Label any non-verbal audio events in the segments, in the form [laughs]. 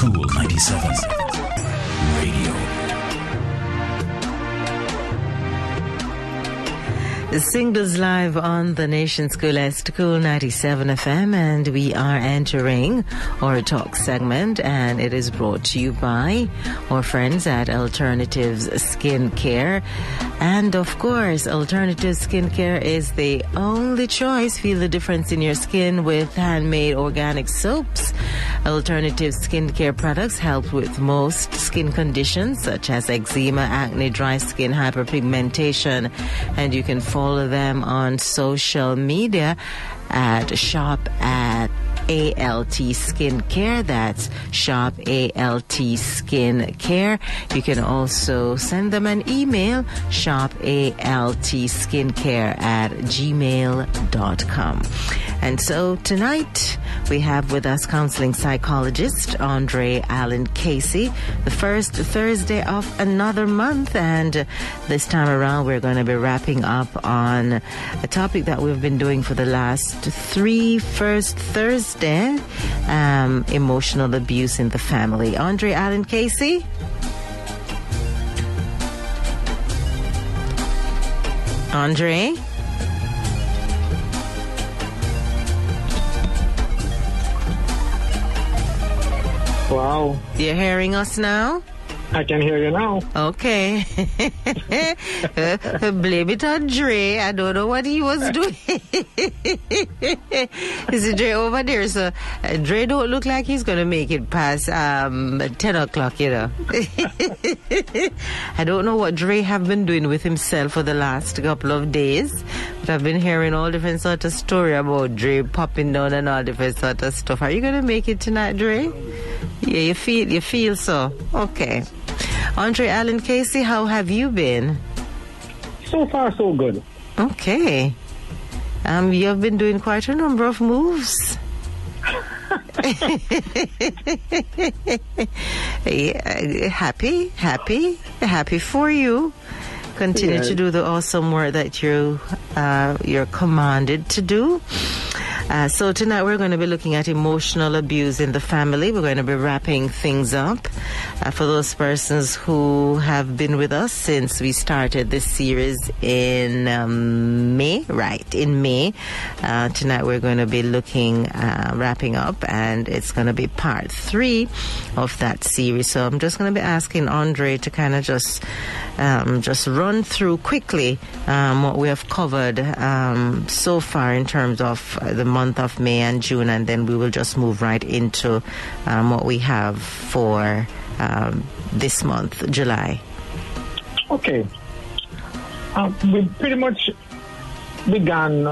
Cool 97 Radio. Singles live on the nation's coolest Cool 97 FM, and we are entering our talk segment, and it is brought to you by our friends at Alternatives Skincare. And of course, Alternatives Skincare is the only choice. Feel the difference in your skin with handmade organic soaps. Alternative skincare products help with most skin conditions such as eczema, acne, dry skin, hyperpigmentation, and you can follow them on social media at shop at ALT Skincare. That's shop ALT Skincare. You can also send them an email, shop ALT Skincare at gmail.com. And so tonight we have with us counseling psychologist Andre Allen Casey, the first Thursday of another month. And this time around, we're going to be wrapping up on a topic that we've been doing for the last three first Thursday um, emotional abuse in the family. Andre Allen Casey? Andre? Wow. You're hearing us now? I can hear you now. Okay. [laughs] Blame it on Dre. I don't know what he was [laughs] doing. Is it Dre over there? So uh, Dre don't look like he's gonna make it past um, ten o'clock. You know. [laughs] I don't know what Dre have been doing with himself for the last couple of days, but I've been hearing all different sort of story about Dre popping down and all different sort of stuff. Are you gonna make it tonight, Dre? Yeah, you feel you feel so. Okay. Andre Allen Casey, how have you been? So far, so good. Okay. Um, you've been doing quite a number of moves. [laughs] yeah, happy, happy, happy for you. Continue Yeah. to do the awesome work that you uh, you're commanded to do. Uh, so tonight we're going to be looking at emotional abuse in the family. We're going to be wrapping things up uh, for those persons who have been with us since we started this series in um, May. Right in May. Uh, tonight we're going to be looking, uh, wrapping up, and it's going to be part three of that series. So I'm just going to be asking Andre to kind of just um, just run through quickly um, what we have covered um, so far in terms of uh, the month of May and June, and then we will just move right into um, what we have for um, this month, July. Okay. Uh, we pretty much began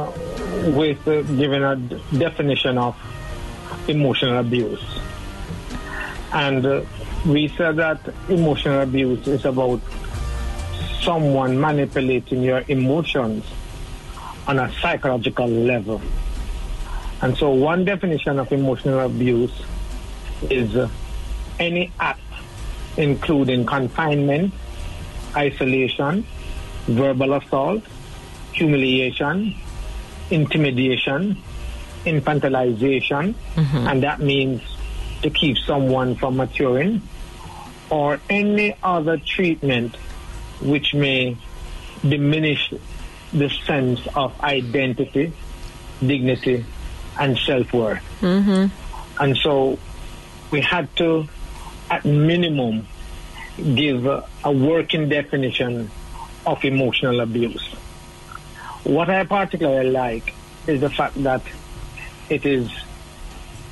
with uh, giving a definition of emotional abuse. And uh, we said that emotional abuse is about someone manipulating your emotions on a psychological level. And so, one definition of emotional abuse is uh, any act including confinement, isolation, verbal assault, humiliation, intimidation, infantilization, and that means to keep someone from maturing, or any other treatment which may diminish the sense of identity, dignity, and self worth. Mm-hmm. And so we had to, at minimum, give a, a working definition of emotional abuse. What I particularly like is the fact that it is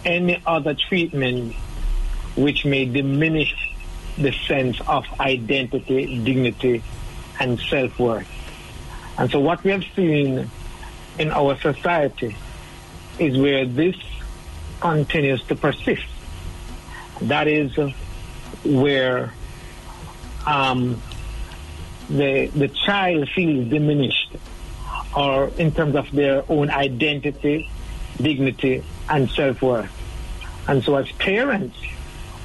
any other treatment which may diminish the sense of identity, dignity, and self worth. And so, what we have seen in our society is where this continues to persist. That is where um, the the child feels diminished, or in terms of their own identity, dignity, and self worth. And so, as parents,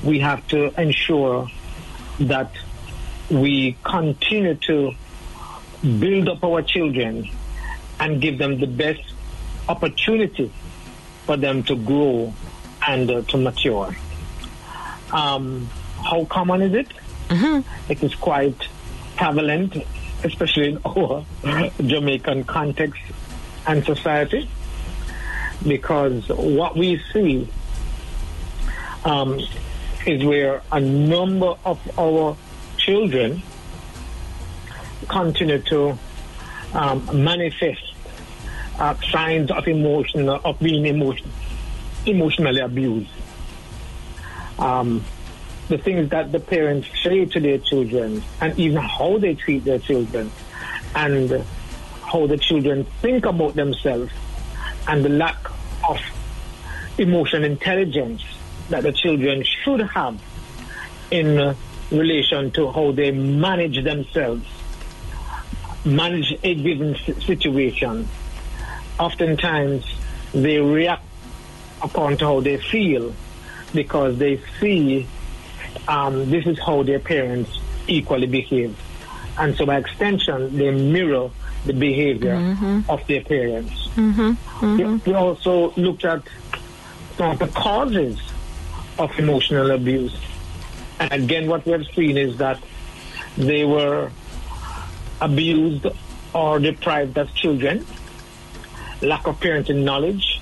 we have to ensure that we continue to build up our children and give them the best opportunity for them to grow and uh, to mature. Um, how common is it? It is quite prevalent, especially in [laughs] our Jamaican context and society, because what we see um, is where a number of our children continue to um, manifest uh, signs of emotion, of being emotion, emotionally abused. Um, the things that the parents say to their children, and even how they treat their children, and how the children think about themselves, and the lack of emotional intelligence that the children should have in uh, relation to how they manage themselves, manage a given situation. Oftentimes, they react upon to how they feel because they see um, this is how their parents equally behave. And so, by extension, they mirror the behavior mm-hmm. of their parents. Mm-hmm. We, we mm-hmm. also looked at some of the causes of emotional abuse. And again, what we have seen is that they were abused or deprived as children, lack of parenting knowledge,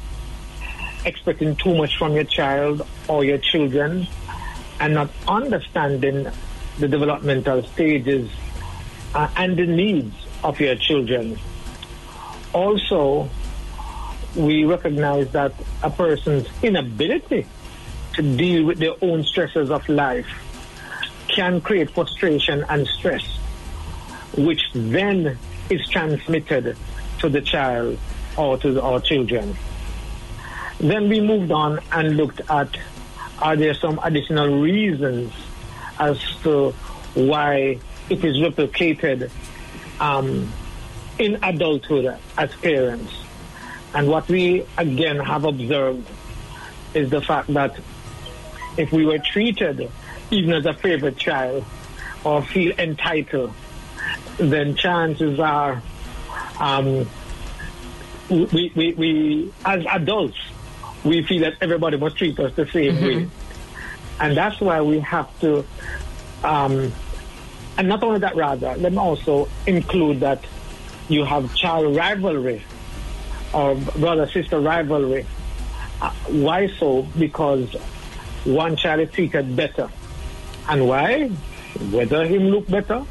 expecting too much from your child or your children, and not understanding the developmental stages uh, and the needs of your children. Also, we recognize that a person's inability to deal with their own stresses of life can create frustration and stress, which then is transmitted to the child or to our children. Then we moved on and looked at are there some additional reasons as to why it is replicated um, in adulthood as parents. And what we again have observed is the fact that if we were treated even as a favorite child or feel entitled, then chances are um, we, we, we, as adults, we feel that everybody must treat us the same way. And that's why we have to, um, and not only that, rather, let me also include that you have child rivalry or brother sister rivalry. Uh, why so? Because one child is treated better. And why? Whether him look better,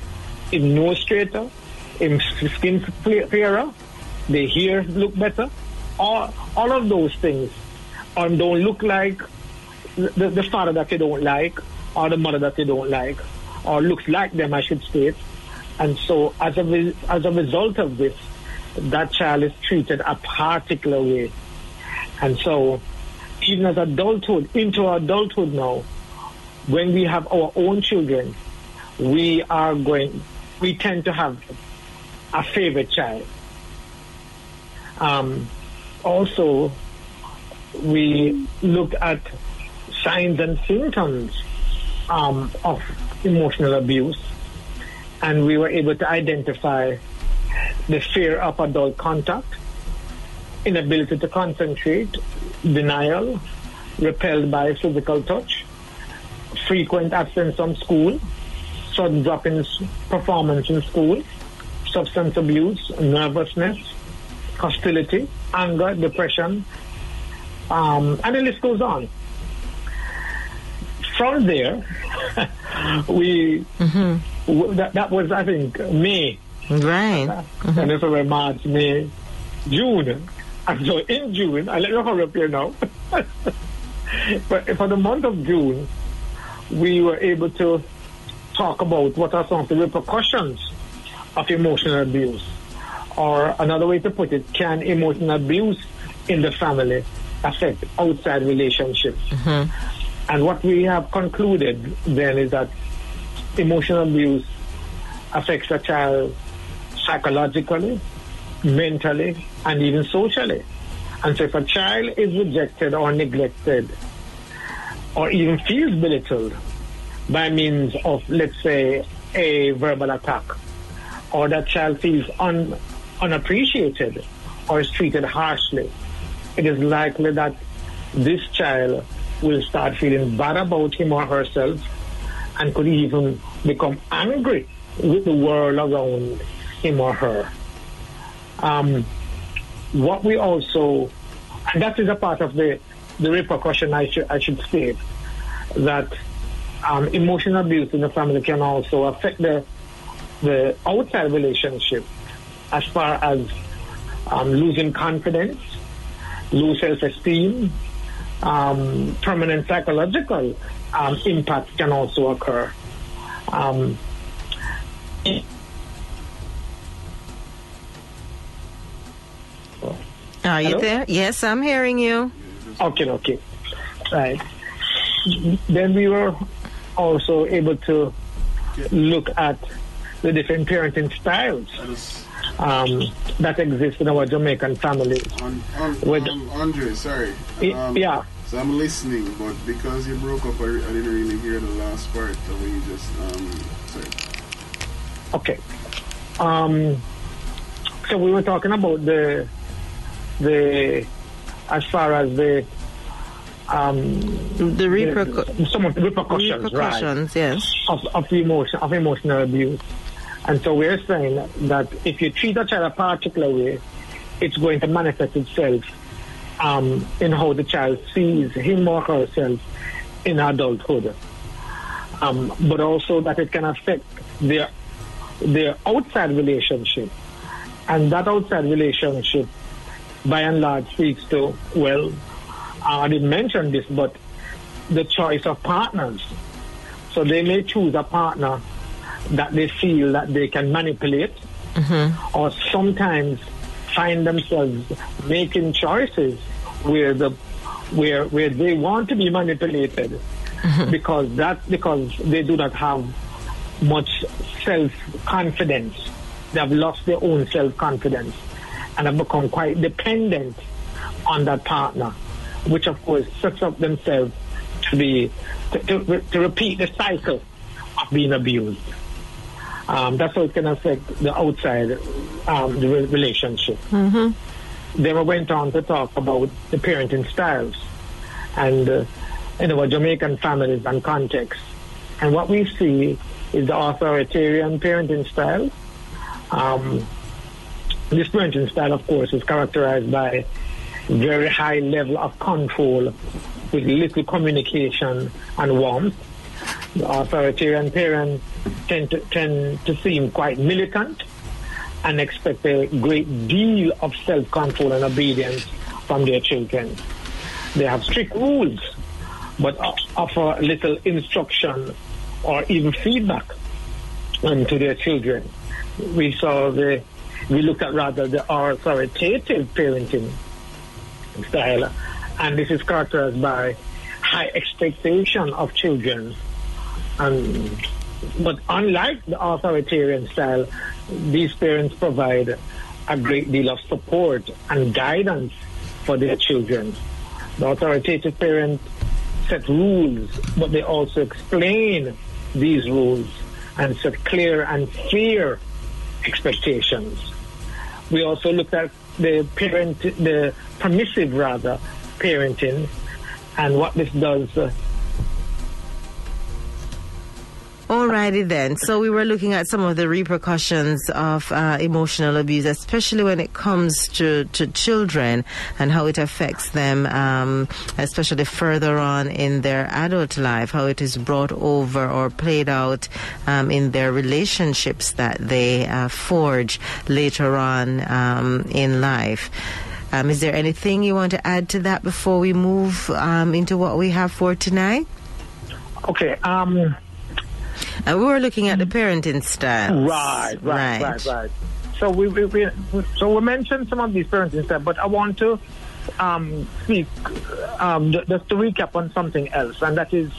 him nose straighter, him skin fairer, the hair look better, all, all of those things or don't look like the, the father that they don't like or the mother that they don't like or looks like them I should state. And so as a, as a result of this that child is treated a particular way. And so even as adulthood into adulthood now when we have our own children we are going we tend to have a favorite child um, also we looked at signs and symptoms um, of emotional abuse, and we were able to identify the fear of adult contact, inability to concentrate, denial, repelled by physical touch, frequent absence from school, sudden drop in performance in school, substance abuse, nervousness, hostility, anger, depression, um, and the list goes on. From there, [laughs] we w- that, that was I think May, Right. and this was March, May, June, and so in June, I let me hurry up here now. [laughs] but for the month of June, we were able to talk about what are some of the repercussions of emotional abuse, or another way to put it, can emotional abuse in the family affect outside relationships? Mm-hmm. And what we have concluded then is that emotional abuse affects a child psychologically, mentally, and even socially. And so if a child is rejected or neglected, or even feels belittled by means of, let's say, a verbal attack, or that child feels un, unappreciated or is treated harshly, it is likely that this child will start feeling bad about him or herself and could even become angry with the world around him or her. Um, what we also, and that is a part of the, the repercussion, I should, I should state, that um, emotional abuse in the family can also affect the, the outside relationship as far as um, losing confidence, low self-esteem, um, permanent psychological um, impacts can also occur. Um, Are you Hello? there? Yes, I'm hearing you. Okay, okay. Right. Then we were also able to look at the different parenting styles um, that exist in our Jamaican families. on, on, With- um, Andre, sorry. Y- Um, yeah. So I'm listening, but because you broke up, I, I didn't really hear the last part of when you just, um, sorry. Okay. Um, so we were talking about the the as far as the um, The repercu- the- some of the repercussions, right? repercussions, yes. of, of the emotion of emotional abuse. And so we're saying that if you treat a child a particular way, it's going to manifest itself um, in how the child sees him or herself in adulthood. Um, but also that it can affect their their outside relationship. And that outside relationship by and large speaks to, well, I didn't mention this, but the choice of partners. So they may choose a partner that they feel that they can manipulate, mm-hmm. or sometimes find themselves making choices where the where where they want to be manipulated mm-hmm. because that because they do not have much self confidence. They have lost their own self confidence and have become quite dependent on that partner, which of course sets up themselves to be to, to, to repeat the cycle of being abused. Um, that's how it can affect the outside um, the re- relationship. Then we went on to talk about the parenting styles and uh, in our Jamaican families and context. And what we see is the authoritarian parenting style. Um, this parenting style, of course, is characterized by very high level of control with little communication and warmth. Authoritarian parents tend to, tend to seem quite militant and expect a great deal of self-control and obedience from their children. They have strict rules, but offer little instruction or even feedback um, to their children. We saw the, we looked at rather the authoritative parenting style, and this is characterized by high expectation of children. And, but unlike the authoritarian style, these parents provide a great deal of support and guidance for their children. The authoritative parents set rules, but they also explain these rules and set clear and fair expectations. We also looked at the parent, the permissive rather, parenting, and what this does. Alrighty then. So we were looking at some of the repercussions of uh, emotional abuse, especially when it comes to, to children and how it affects them, um, especially further on in their adult life, how it is brought over or played out um, in their relationships that they uh, forge later on um, in life. Um, is there anything you want to add to that before we move um, into what we have for tonight? okay, um, Uh, we were looking at the parenting style. Right, right, right, right. So we, we, we so we mentioned some of these parenting stuff, but I want to um, speak um, just to recap on something else, and that is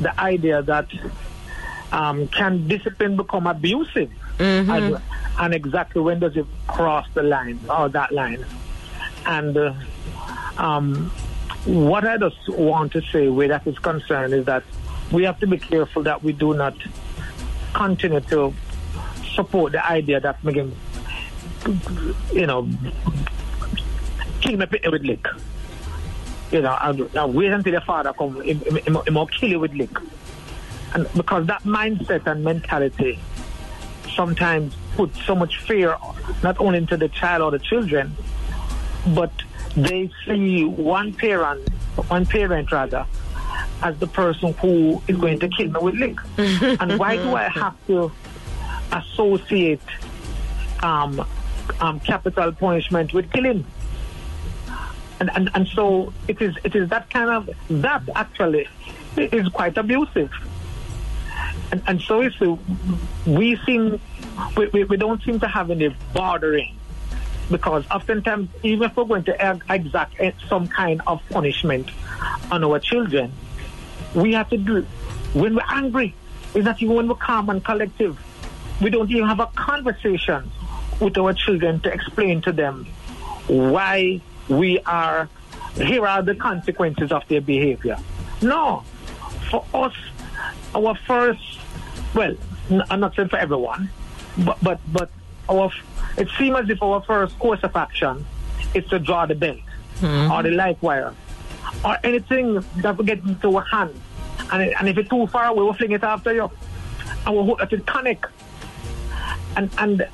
the idea that um, can discipline become abusive, and, and exactly when does it cross the line or that line? And uh, um, what I just want to say where that is concerned is that we have to be careful that we do not continue to support the idea that can, you know, keep me with lick. you know, I'll, I'll wait until the father come, he, he, kill you with lick. And because that mindset and mentality sometimes put so much fear not only into the child or the children, but they see one parent, one parent rather, as the person who is going to kill me with link. [laughs] and why do I have to associate um, um, capital punishment with killing? And, and and so it is it is that kind of that actually is quite abusive. And, and so it's, we seem we, we, we don't seem to have any bordering because oftentimes even if we're going to exact some kind of punishment on our children, we have to do when we're angry. It's not even when we're calm and collective. We don't even have a conversation with our children to explain to them why we are, here are the consequences of their behavior. No. For us, our first, well, I'm not saying for everyone, but, but, but our, it seems as if our first course of action is to draw the belt mm-hmm. or the light wire or anything that will get into our hand. And, it, and if it's too far we'll fling it after you. And we'll hope that it connect. And, and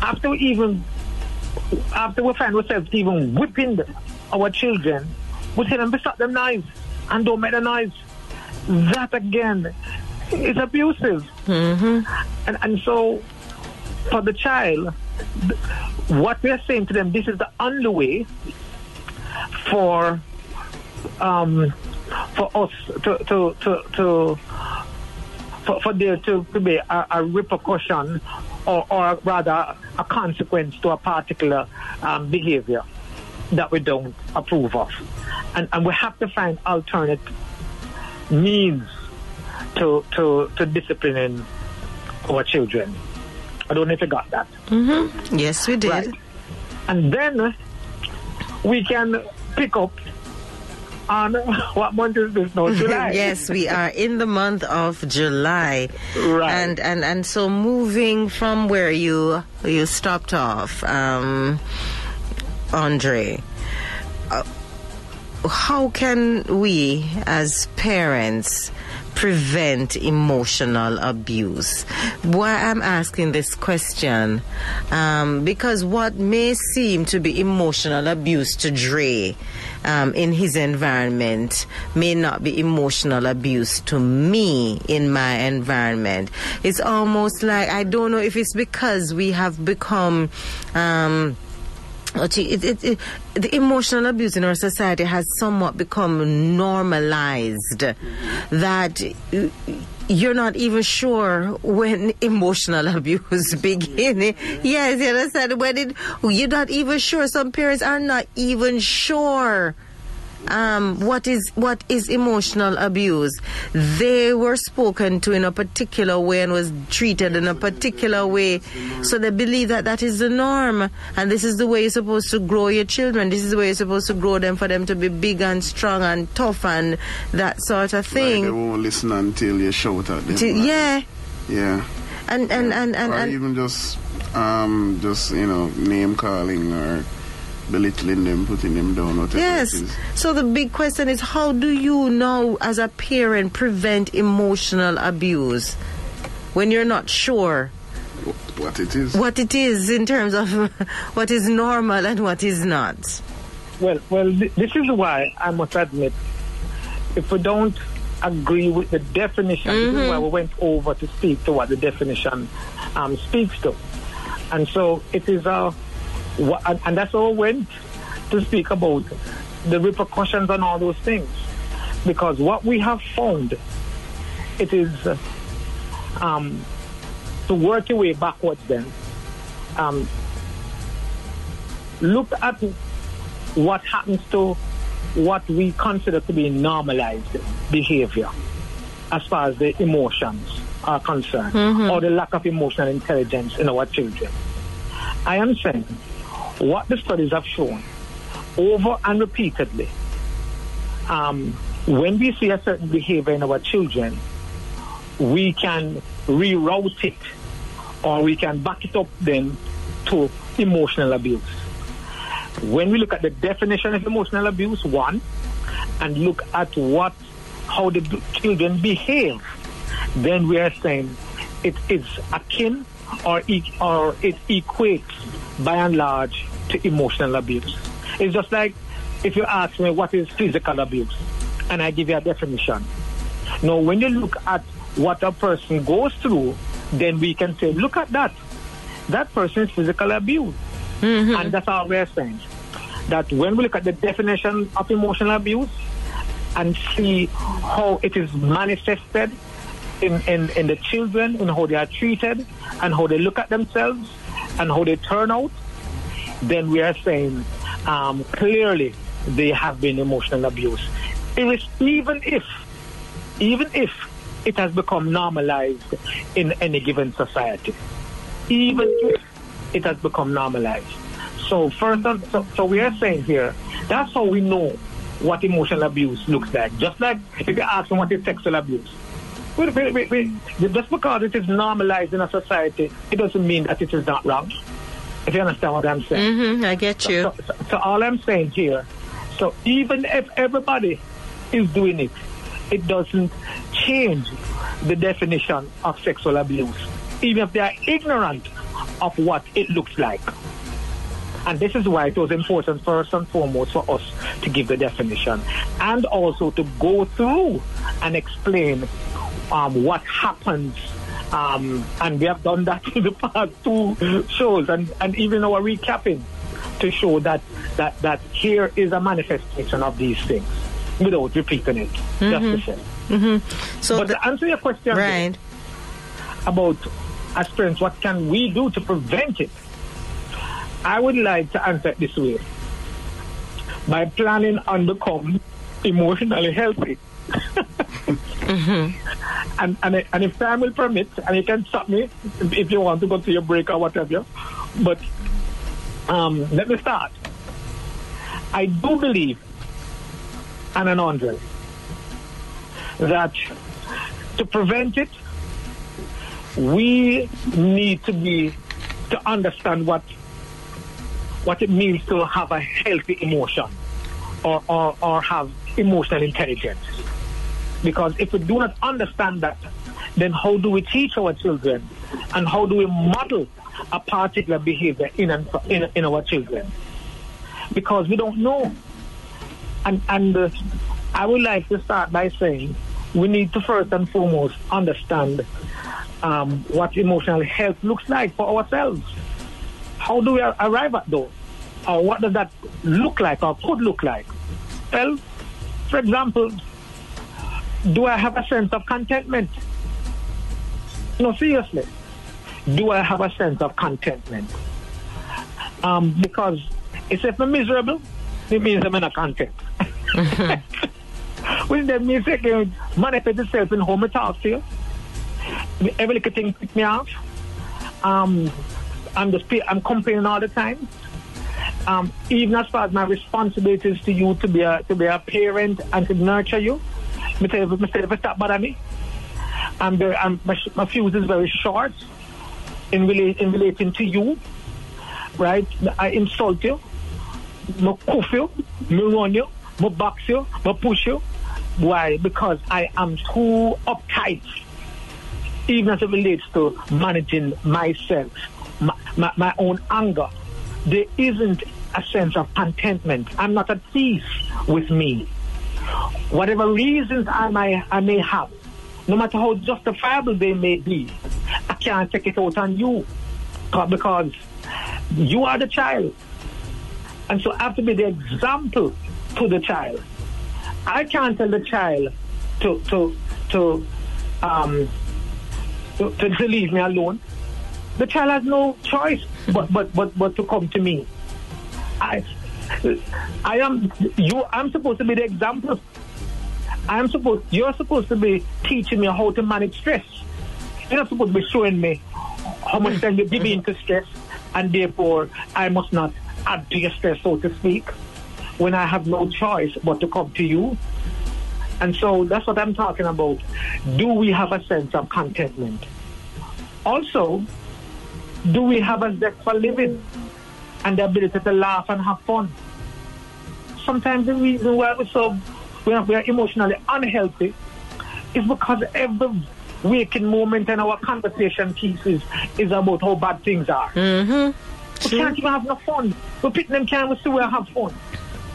after we even, after we find ourselves even whipping our children, we tell them to stop them knives and don't make the noise. That again is abusive. Mm-hmm. And, and so for the child, what we are saying to them, this is the only way for um, for us to to to, to for, for there to, to be a, a repercussion or, or, rather a consequence to a particular um, behavior that we don't approve of. And, and we have to find alternate means to, to, to disciplining our children. I don't know if you got that. Mm-hmm. Yes, we did. Right. And then we can pick up on what month is this now? [laughs] July. yes, we are in the month of July. Right. And and and so moving from where you you stopped off, um, Andre. Uh, how can we as parents prevent emotional abuse? Why I'm asking this question, um, because what may seem to be emotional abuse to Dre um, in his environment may not be emotional abuse to me in my environment. It's almost like I don't know if it's because we have become. Um, it, it, it, the emotional abuse in our society has somewhat become normalized mm-hmm. that you're not even sure when [laughs] emotional abuse [laughs] begins. Yes, you understand? When it, you're not even sure. Some parents are not even sure um, what is what is emotional abuse. They were spoken to in a particular way and was treated in a particular way, so they believe that that is the norm, and this is the way you're supposed to grow your children. This is the way you're supposed to grow them for them to be big and strong and tough and that sort of thing. Like they won't listen until you shout at them. Yeah. Yeah. And and and and, or and even just um just you know name calling or belittling them, putting them down, whatever Yes. So the big question is how do you know as a parent prevent emotional abuse when you're not sure what it is? what it is in terms of [laughs] what is normal and what is not? Well, well, th- this is why I must admit, if we don't agree with the definition, this is why we went over to speak to what the definition um, speaks to. And so it is a and, and that's all went to speak about the repercussions on all those things. Because what we have found, it is um, to work your way backwards then. Um, look at what happens to what we consider to be normalized behavior as far as the emotions are concerned Mm-hmm. or the lack of emotional intelligence in our children. I am saying what the studies have shown over and repeatedly, um, when we see a certain behavior in our children, we can reroute it or we can back it up then to emotional abuse. When we look at the definition of emotional abuse, one, and look at what how the children behave, then we are saying it is akin or or it equates by and large to emotional abuse. It's just like if you ask me what is physical abuse, and I give you a definition. Now, when you look at what a person goes through, then we can say, look at that. That person is physical abuse. Mm-hmm. And that's all we're saying. That when we look at the definition of emotional abuse and see how it is manifested in, in, in the children, in how they are treated, and how they look at themselves, and how they turn out, then we are saying um, clearly they have been emotional abuse. Even if, even if it has become normalized in any given society, even if it has become normalized. So first, so, so we are saying here, that's how we know what emotional abuse looks like. Just like if you ask them what is sexual abuse. Wait, wait, wait, wait. Just because it is normalized in a society, it doesn't mean that it is not wrong. If you understand what I'm saying. hmm I get you. So, so, so all I'm saying here, so even if everybody is doing it, it doesn't change the definition of sexual abuse, even if they are ignorant of what it looks like. And this is why it was important first and foremost for us to give the definition and also to go through and explain um, what happens. Um, and we have done that [laughs] in the past two shows and, and even our recapping to show that, that, that here is a manifestation of these things without repeating it. Just to say. So, But the- to answer your question right. about as parents, what can we do to prevent it? I would like to answer it this way. By planning on become emotionally healthy. [laughs] and, and, and if time will permit, and you can stop me if, if you want to go to your break or whatever, but um, let me start. I do believe, and an Andre, that to prevent it, we need to be to understand what what it means to have a healthy emotion or, or, or have emotional intelligence. Because if we do not understand that, then how do we teach our children and how do we model a particular behavior in, in, in our children? Because we don't know. And, and uh, I would like to start by saying we need to first and foremost understand um, what emotional health looks like for ourselves. How do we arrive at those? Or what does that look like or could look like? Well, for example, do I have a sense of contentment? No, seriously. Do I have a sense of contentment? Um, because if I'm miserable, it means I'm not content. Which then means it can manifest itself in how I talk to you. Every little thing pick me off. Um, I'm just I'm complaining all the time. Um, even as far as my responsibilities to you to be a to be a parent and to nurture you, me tell you, stop bother me. I'm very, I'm, my, my fuse is very short in relate in relating to you, right? I insult you, me cuff you, me run you, me box you, me push you. Why? Because I am too uptight even as it relates to managing myself, my, my, my own anger, there isn't a sense of contentment. I'm not at peace with me. Whatever reasons I may, I may have, no matter how justifiable they may be, I can't take it out on you because you are the child. And so I have to be the example to the child. I can't tell the child to, to, to, um, to, to, leave me alone. The child has no choice but, but, but, but to come to me. I, I am you. I'm supposed to be the example. I'm supposed. You're supposed to be teaching me how to manage stress. You're not supposed to be showing me how much time you give me into stress, and therefore I must not add to your stress, so to speak, when I have no choice but to come to you. And so that's what I'm talking about. Do we have a sense of contentment? Also, do we have a zest for living and the ability to laugh and have fun? Sometimes the reason why we're so we are, we are emotionally unhealthy is because every waking moment in our conversation pieces is about how bad things are. Mm-hmm. We can't even have no fun. We pick them can we see where have fun.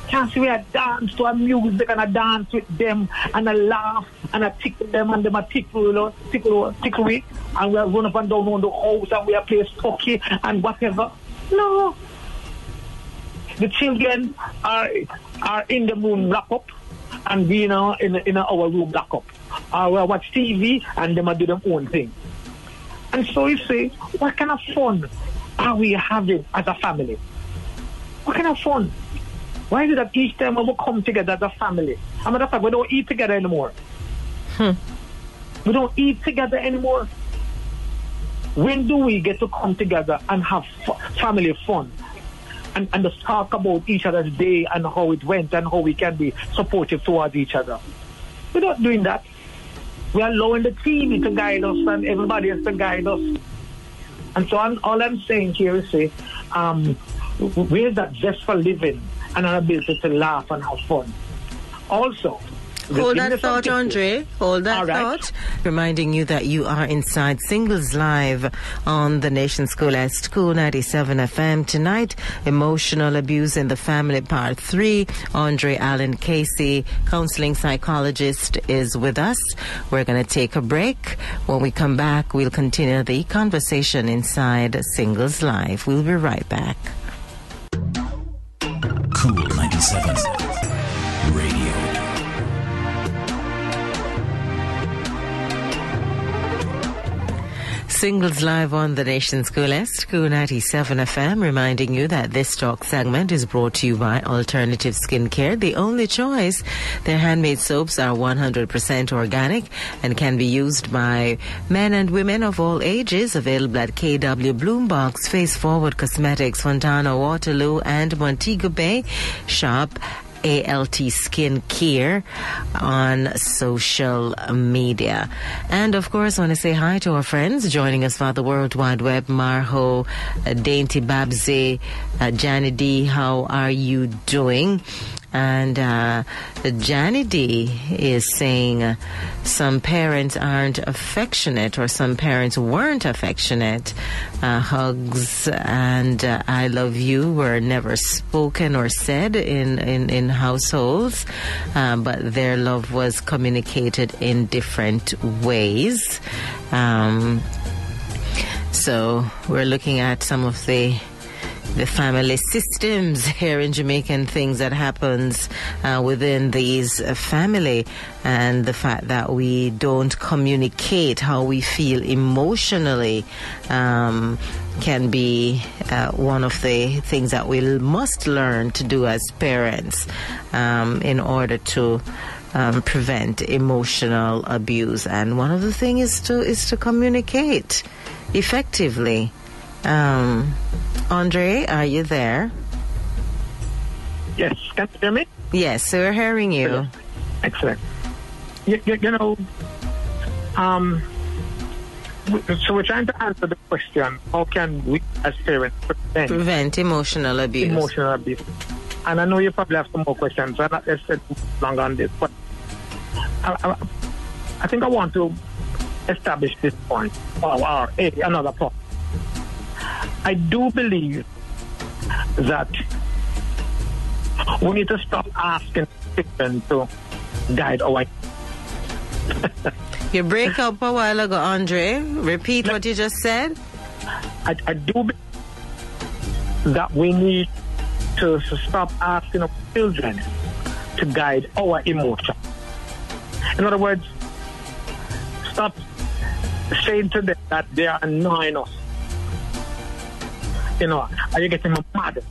Can't see where dance to our music and I dance with them and I laugh and I tickle them and them I tickle, tickle, tickle me and we run up and down on the house and we are play hockey and whatever. No. The children are are in the room lock up and we now in in our room lock up. Or we watch TV and them are do their own thing. And so you say, what kind of fun are we having as a family? What kind of fun? Why is it that each time when we come together as a family, a matter of fact, we don't eat together anymore. Hmm. We don't eat together anymore. When do we get to come together and have f- family fun? And, and just talk about each other's day and how it went and how we can be supportive towards each other. We're not doing that. We're allowing the TV to guide us and everybody else to guide us. And so I'm, all I'm saying here is say, um, where's that zest for living and our ability to laugh and have fun? Also, Hold that thought, Andre. Hold that All right. thought. Reminding you that you are inside Singles Live on the Nation School at School 97 FM tonight. Emotional abuse in the family, part three. Andre Allen Casey, counseling psychologist, is with us. We're going to take a break. When we come back, we'll continue the conversation inside Singles Live. We'll be right back. Cool 97. Singles live on the nation's coolest, Est, Cool 97 FM, reminding you that this talk segment is brought to you by Alternative Skincare, the only choice. Their handmade soaps are 100% organic and can be used by men and women of all ages. Available at KW Bloombox, Face Forward Cosmetics, Fontana, Waterloo, and Montego Bay. Shop ALT Skin Care on social media. And of course, I want to say hi to our friends joining us via the World Wide Web. Marho, uh, Dainty Babsy, uh, Janny D, how are you doing? And uh, D is saying uh, some parents aren't affectionate or some parents weren't affectionate. Uh, hugs and uh, I love you were never spoken or said in, in, in households, uh, but their love was communicated in different ways. Um, so we're looking at some of the the family systems here in Jamaica and things that happens uh, within these uh, family. And the fact that we don't communicate how we feel emotionally um, can be uh, one of the things that we must learn to do as parents um, in order to um, prevent emotional abuse. And one of the things is to is to communicate effectively um, Andre, are you there? Yes, can you hear me? Yes, we're hearing you. Excellent. You, you, you know, um, so we're trying to answer the question: How can we, as parents, prevent Prevent emotional abuse. emotional abuse? And I know you probably have some more questions. I'm not let's spend long on this, but I, I, I think I want to establish this point, or, or a, another point. I do believe that we need to stop asking children to guide our [laughs] You break up a while ago, Andre. Repeat what you just said. I, I do believe that we need to s- stop asking our children to guide our emotion. In other words, stop saying to them that they are annoying us. You know, are you getting mad?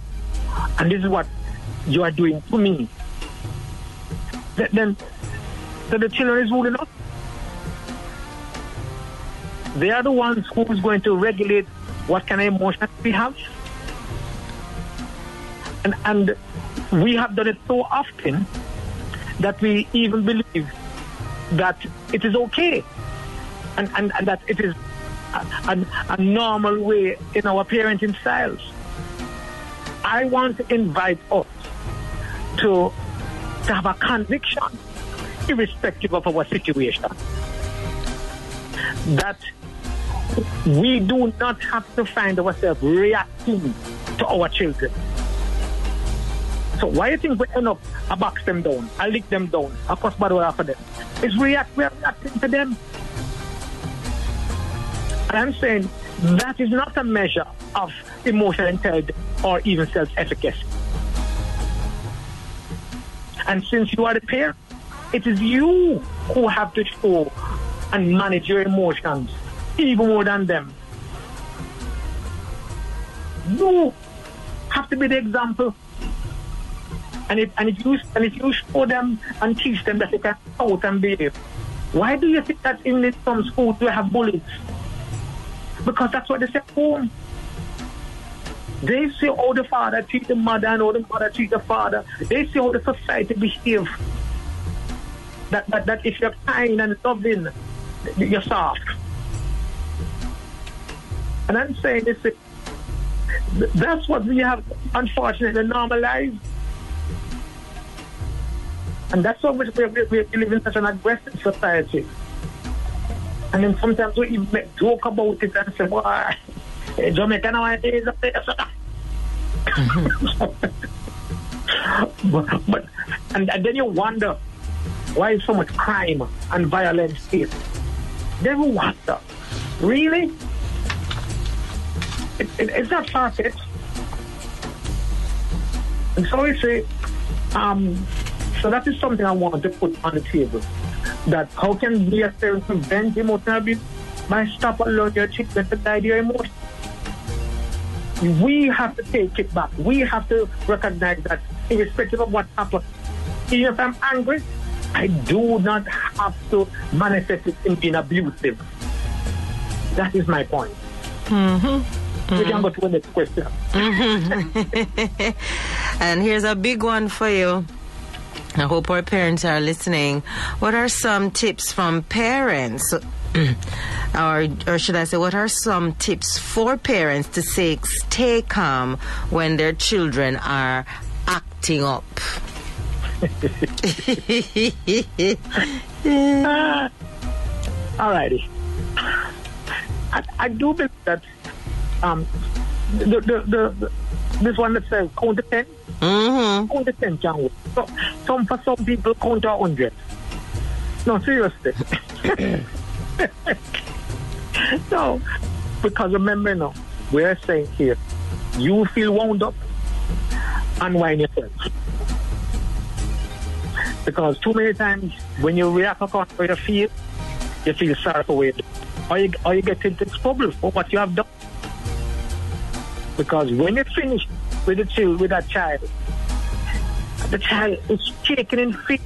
And this is what you are doing to me. Th- Then, so the children is ruling us. They are the ones who is going to regulate what kind of emotions we have. And, and we have done it so often that we even believe that it is okay and, and, and that it is a, a, normal way in our parenting styles. I want to invite us to, to have a conviction irrespective of our situation. That we do not have to find ourselves reacting to our children. So why do you think we end up I box them down, I lick them down, I cross bottle after them? It's react we're reacting to them. And I'm saying that is not a measure of emotional intelligence or even self-efficacy. And since you are the parent, it is you who have to show and manage your emotions even more than them. You have to be the example. And if, and if you and if you show them and teach them that they can out and behave, why do you think that in some schools we have bullies? Because that's what they say at home. They see how the father treat the mother and how the mother treat the father. They see how the society behave. That, that, that if you're kind and loving, you're soft. And I'm saying this, that's what we have unfortunately normalized. And that's why we, we, we live in such an aggressive society. And then sometimes we even make joke about it and say, boy, Jamaica nowadays is a place. [laughs] but, but and, and then you wonder why is so much crime and violence here? Then you wonder, really? It, it, it's not far fetched. And so we say, um, so that is something I wanted to put on the table. That how can we as parents prevent emotional abuse by stop allowing your children to guide your emotions? We have to take it back. We have to recognize that irrespective of what happens, even if I'm angry, I do not have to manifest it in being abusive. That is my point. Mm-hmm. We can go to the next question. [laughs] and here's a big one for you. I hope our parents are listening. What are some tips from parents? [clears throat] or, or should I say, what are some tips for parents to say, stay calm when their children are acting up? Uh, [laughs] all righty. I, I do believe that um, the, the, the, this one that says count to 10, Mm-hmm. count to 10 can work. So, some, for some people, count to 100. No, seriously. [laughs] no, because remember now, we're saying here, you feel wound up, unwind yourself. Because too many times when you react according to your feel, you feel sorry for do. Or you, or you get into trouble for what you have done. Because when you finish with the child, with that child, the child is shaking in fear.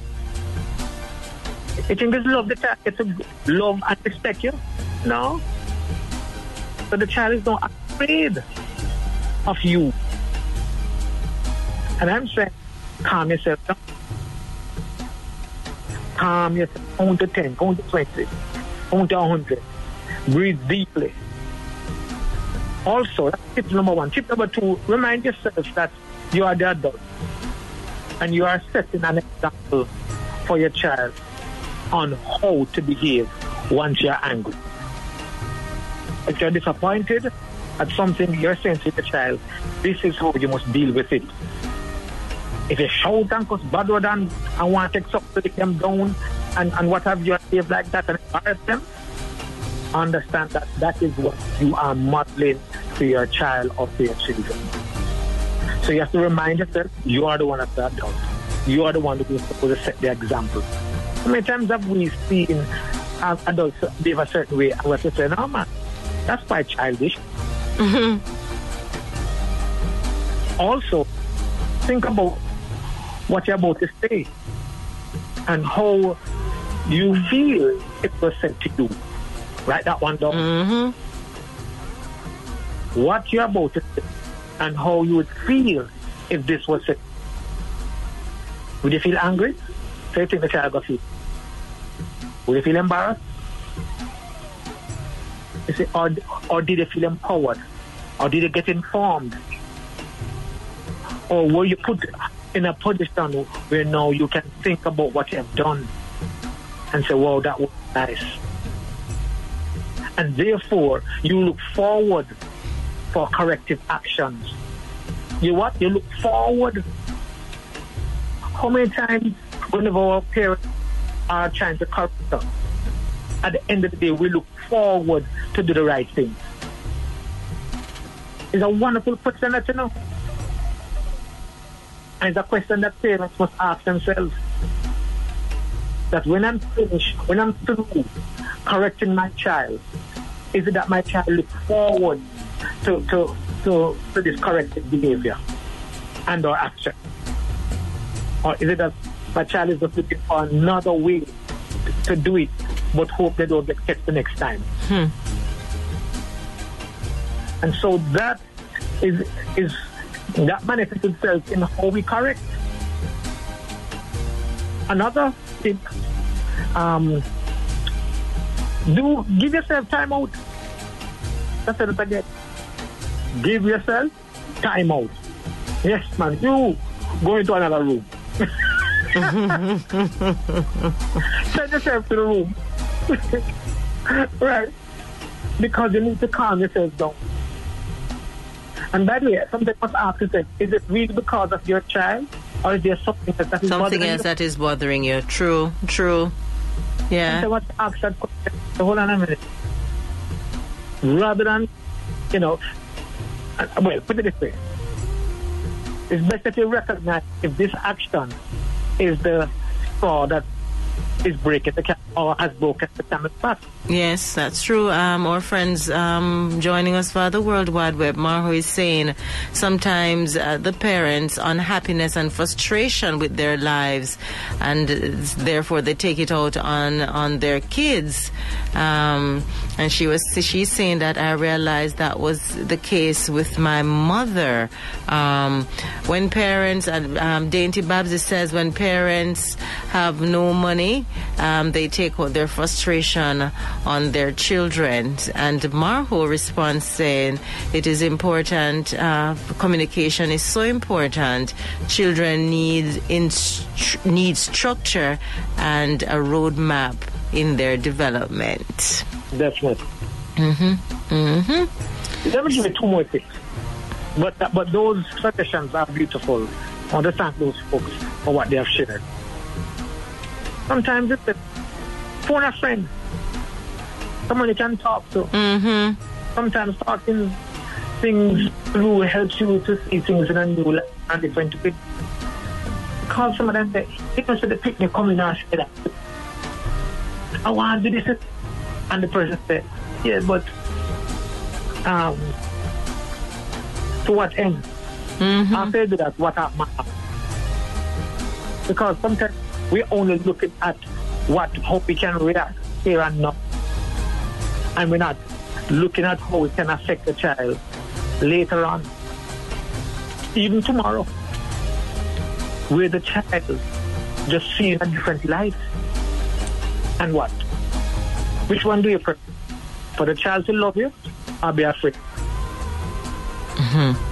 You think it's love the child, it's a love and respect you? No. So the child is not afraid of you. And I'm saying, calm yourself down. Calm yourself. Count to 10, count to 20, count to 100. Breathe deeply. Also, that's tip number one. Tip number two, remind yourself that you are the adult and you are setting an example for your child on how to behave once you're angry. If you're disappointed at something, you're saying to the child, this is how you must deal with it. If you shout and cuss bad word and, want to take something them down and, and what have you, behave like that and embarrass them, understand that that is what you are modeling to your child or to your children. So you have to remind yourself, you are the one that's the adult. You are the one who is supposed to set the example. How many times have we seen uh, adults behave a certain way and we have to say, no man, that's quite childish. Also, think about what you're about to say and how you feel it was said to you. Write that one down. Mm-hmm. What you're about to say and how you would feel if this was said. Would you feel angry? So you think the child got feel. Would you feel embarrassed? You see, or, or did you feel empowered? Or did you get informed? Or were you put in a position where now you can think about what you have done and say, wow, that was nice. And therefore, you look forward for corrective actions. You what? You look forward. How many times whenever our parents are trying to correct us, at the end of the day, we look forward to do the right thing. It's a wonderful question that you know. And it's a question that parents must ask themselves. That when I'm finished, when I'm through correcting my child, is it that my child looks forward to, to, to, to this corrected behavior and or action? Or is it that my child is just looking for another way to do it, but hope they don't get catch the next time? And so that is is that manifests itself in how we correct. Another thing, um, do give yourself time out. That's what I get. Give yourself time out. Yes, man. You go into another room. [laughs] Send yourself to the room. [laughs] right. Because you need to calm yourself down. And by the way, something must ask yourself, is it really because of your child? Or is there something else that is Something bothering else you? that is bothering you. True, true. So Yeah. what ask that question? Hold on a minute. Rather than, you know, uh, well, put it this way. It's better you recognize if this action is the straw that is breaking the cam or has broken the camel's back. Yes, that's true. Um, our friends um, joining us via the World Wide Web, Marho is saying sometimes uh, the parents' unhappiness and frustration with their lives, and therefore they take it out on on their kids. Um, and she was she's saying that I realized that was the case with my mother. Um, when parents, and um, Dainty Babsy says, when parents have no money, um, they take out their frustration on their children. And Marho responds saying, it is important, uh, communication is so important. Children need, instru- need structure and a roadmap in their development. Definitely. Mm-hmm. Mm-hmm. Let me give you two more things. But but those suggestions are beautiful. I want those folks for what they have shared. Sometimes it's a phone a friend. Someone you can talk to. Mm-hmm. Sometimes talking things through helps you to see things in a new and different way. Call some of them say, you know, the picnic coming and say that. I want to do this. And the person said, yeah, but um, to what end? After I do that, what happened? Because sometimes we're only looking at what, how we can react here and now. And we're not looking at how it can affect the child later on. Even tomorrow. Where the child just seeing a different life. And what? Which one do you prefer? For the child to love you or be afraid? Mm-hmm.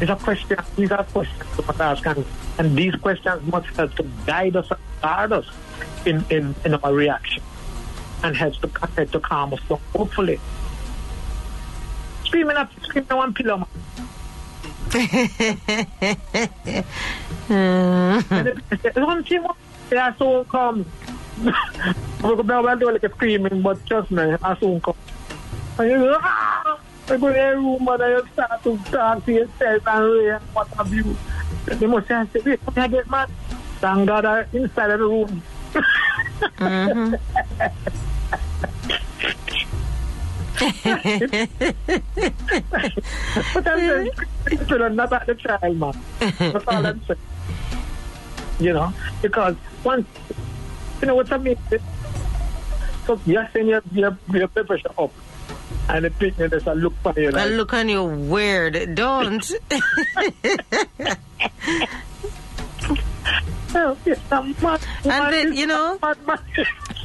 It's a question. These are questions to must ask, and, and these questions must help to guide us, and guard us in, in, in our reaction, and helps to help to calm us down. Hopefully, screaming up, screaming one pillow. [laughs] one thing. Are so calm. We could never do like a screaming, but trust me, I soon come. Ah! And you a room and I start to talk to yourself and read what have you. They must say, wait, can I get mad? Thank God I'm inside of the room. but I'm saying, children, not at the child, man. That's all I'm saying. You know, because once, you know what I mean? So you're saying your, your, your blood up, and the picnic just a look for you. And Like, look on you weird. Don't. [laughs] oh, mad, mad, then, you know- mad, mad.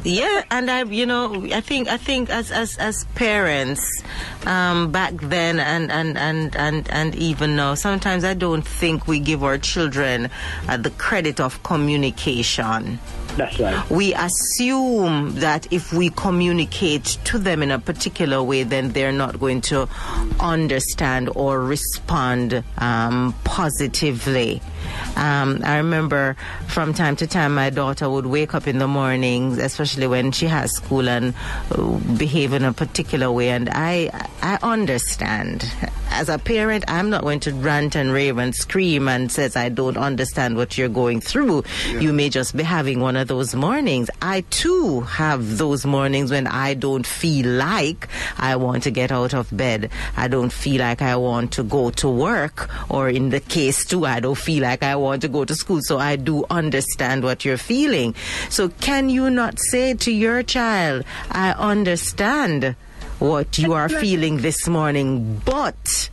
Yeah, and I, you know, I think, I think as as as parents, um, back then and and and and and even now, sometimes I don't think we give our children uh, the credit of communication. That's right. We assume that if we communicate to them in a particular way, then they're not going to understand or respond um, positively. Um, I remember from time to time my daughter would wake up in the mornings, especially when she has school, and uh, behave in a particular way. And I, I understand. As a parent, I'm not going to rant and rave and scream and says I don't understand what you're going through. You may just be having one of those mornings. I too have those mornings when I don't feel like I want to get out of bed. I don't feel like I want to go to work, or in the case too, I don't feel like I want to go to school. So I do understand what you're feeling. So can you not say to your child, I understand what you are feeling this morning, but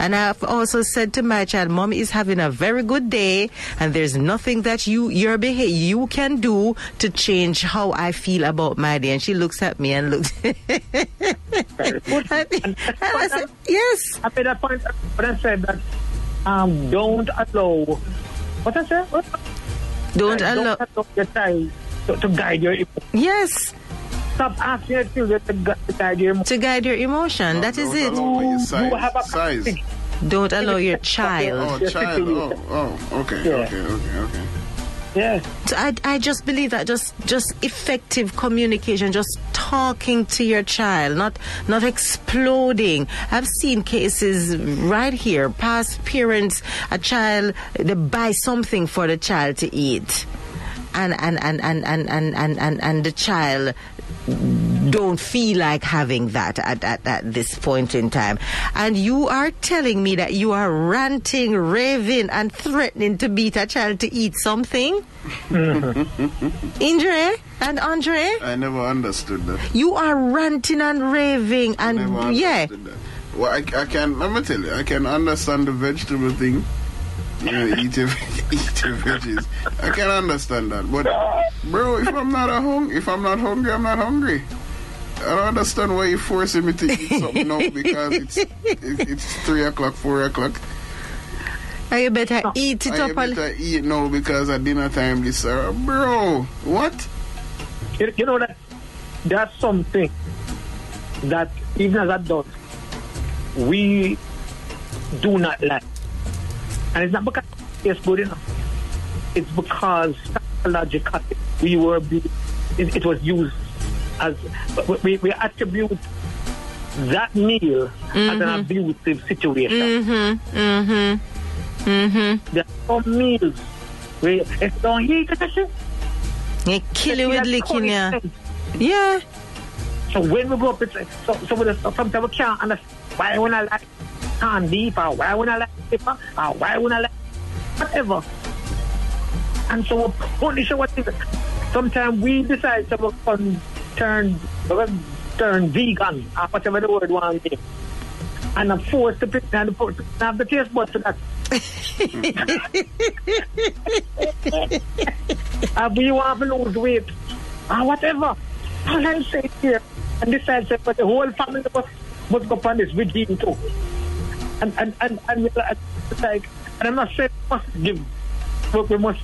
and I've also said to my child, Mom is having a very good day, and there's nothing that you your behavior you can do to change how I feel about my day. And she looks at me and looks. [laughs] Very good. and I said, yes. I made a point when I said that um, don't allow. What I said? What? Don't Don't allow. allow your child to, to guide your emotions. Yes, Stop asking your children to, gu- to guide your emotions. to guide your emotion. That is it. allow your You have a size. Don't allow your [laughs] child. Oh, Yes, child. it Oh, oh, okay, Yeah. okay, okay, okay. So I, I just believe that just just effective communication, just talking to your child, not not exploding. I've seen cases right here. Past parents, a child they buy something for the child to eat, and and and and and and, and, and the child don't feel like having that at, at, at this point in time. And you are telling me that you are ranting, raving, and threatening to beat a child to eat something? [laughs] Indre and Andre, I never understood that. you are ranting and raving, and yeah. Well, I, I can, let me tell you, I can understand the vegetable thing. You know, eat your, [laughs] eat your veggies. I can understand that. But, bro, if I'm not a hung, if I'm not hungry, I'm not hungry. I don't understand why you're forcing me to eat something now because it's it, it's three o'clock, four o'clock. Or you better eat it I up. a- better eat now because at dinner time this uh, bro. What? You, you know that that's something that even as adults we do not like, and it's not because it's good enough. It's because psychologically we were it, it was used as we, we attribute that meal as an abusive situation. Mm-hmm. Mm-hmm. There are some meals where if don't eat it, They kill you with licking ya. Yeah. So when we go up, it's like, so, so sometimes we can't understand why when I like beef or why when I like pepper or why when I like whatever. And so we punish what is Sometimes we decide to turn, turn vegan or whatever the word want to. And I'm forced to pick and I'm forced to have the taste buds for that. [laughs] uh, we want to lose weight or whatever. All I'm saying here, and decide that but the whole family must, must go on this regime too. And and and, and like, and I'm not saying we must give, but we must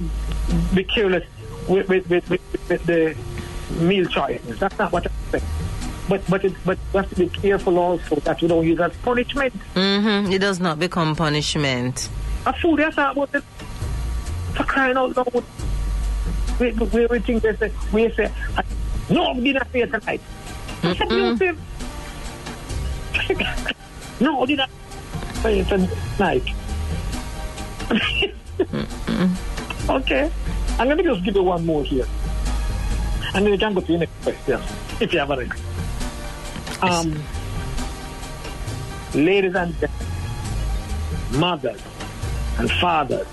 be careless with with, with, with, with the meal choices. That's not what I'm saying. But but it, but we have to be careful also that we don't use as punishment. Mm-hmm. It does not become punishment. A food that's not it. For crying out loud. We, we, we think they say, we say, no dinner here tonight. That's abusive. no dinner here tonight. okay. I'm going to just give you one more here. And then we can go to the next question, if you have a. Um, ladies and gentlemen, mothers and fathers,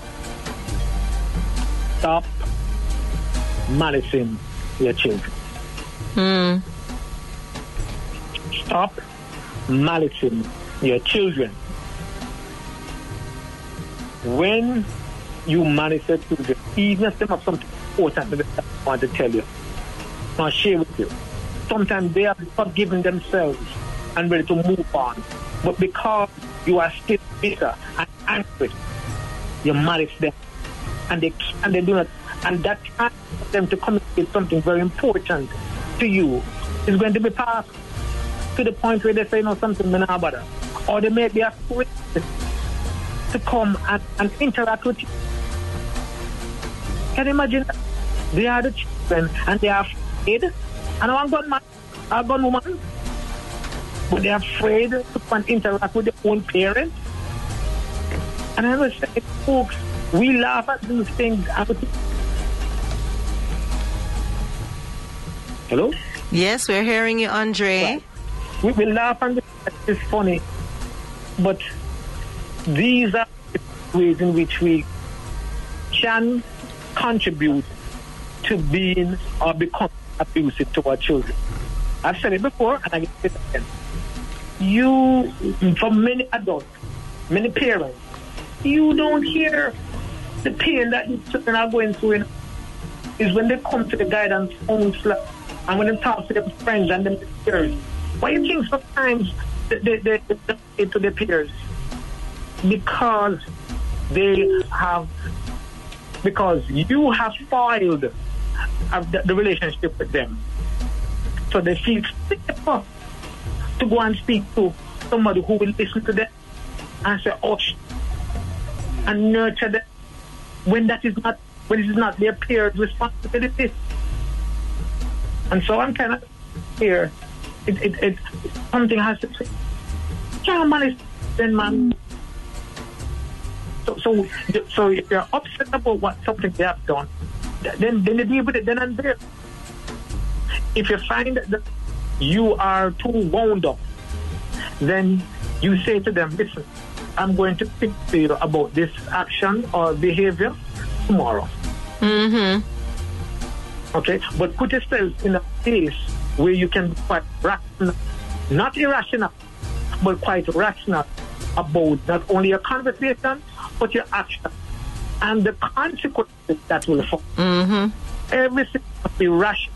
stop malicing your children. Mm. Stop malicing your children. When you malice to children, even if they have something important they want to tell you, or share with you, sometimes they are forgiving themselves and ready to move on. But because you are still bitter and angry, you malice them. And they and they do not and that time for them to communicate something very important to you is going to be passed to the point where they say, no, something not bother. Or they may be afraid to come and, and interact with you. Can you imagine? They are the children and they are afraid. And one gunman, a gun woman, but they're afraid to come and interact with their own parents. And I was saying, folks, we laugh at these things. Hello? Yes, we're hearing you, Andre. we, we laugh and it's funny, but these are ways in which we can contribute to being or become abusive to our children. I've said it before and I can say it again. You, for many adults, many parents, you don't hear the pain that these children are going through. Is when they come to the guidance counselor and when they talk to their friends and their peers. Why do you think sometimes they, they, they, they to their peers? Because they have, because you have foiled the, the relationship with them. So they feel safer to go and speak to somebody who will listen to them and say, oh, and nurture them when that is not when it is not their peers' responsibility. And so I'm kind of here. It, it, it something has to. Yeah, man, then man. So, so, so if you're upset about what something they have done, then then you deal with it then and there. If you find that you are too wound up, then you say to them, listen, I'm going to speak to you about this action or behavior tomorrow. Mm-hmm. Okay? But put yourself in a place where you can be quite rational, not irrational, but quite rational about not only your conversation, but your action and the consequences that will follow. Mm-hmm. Everything must be rational,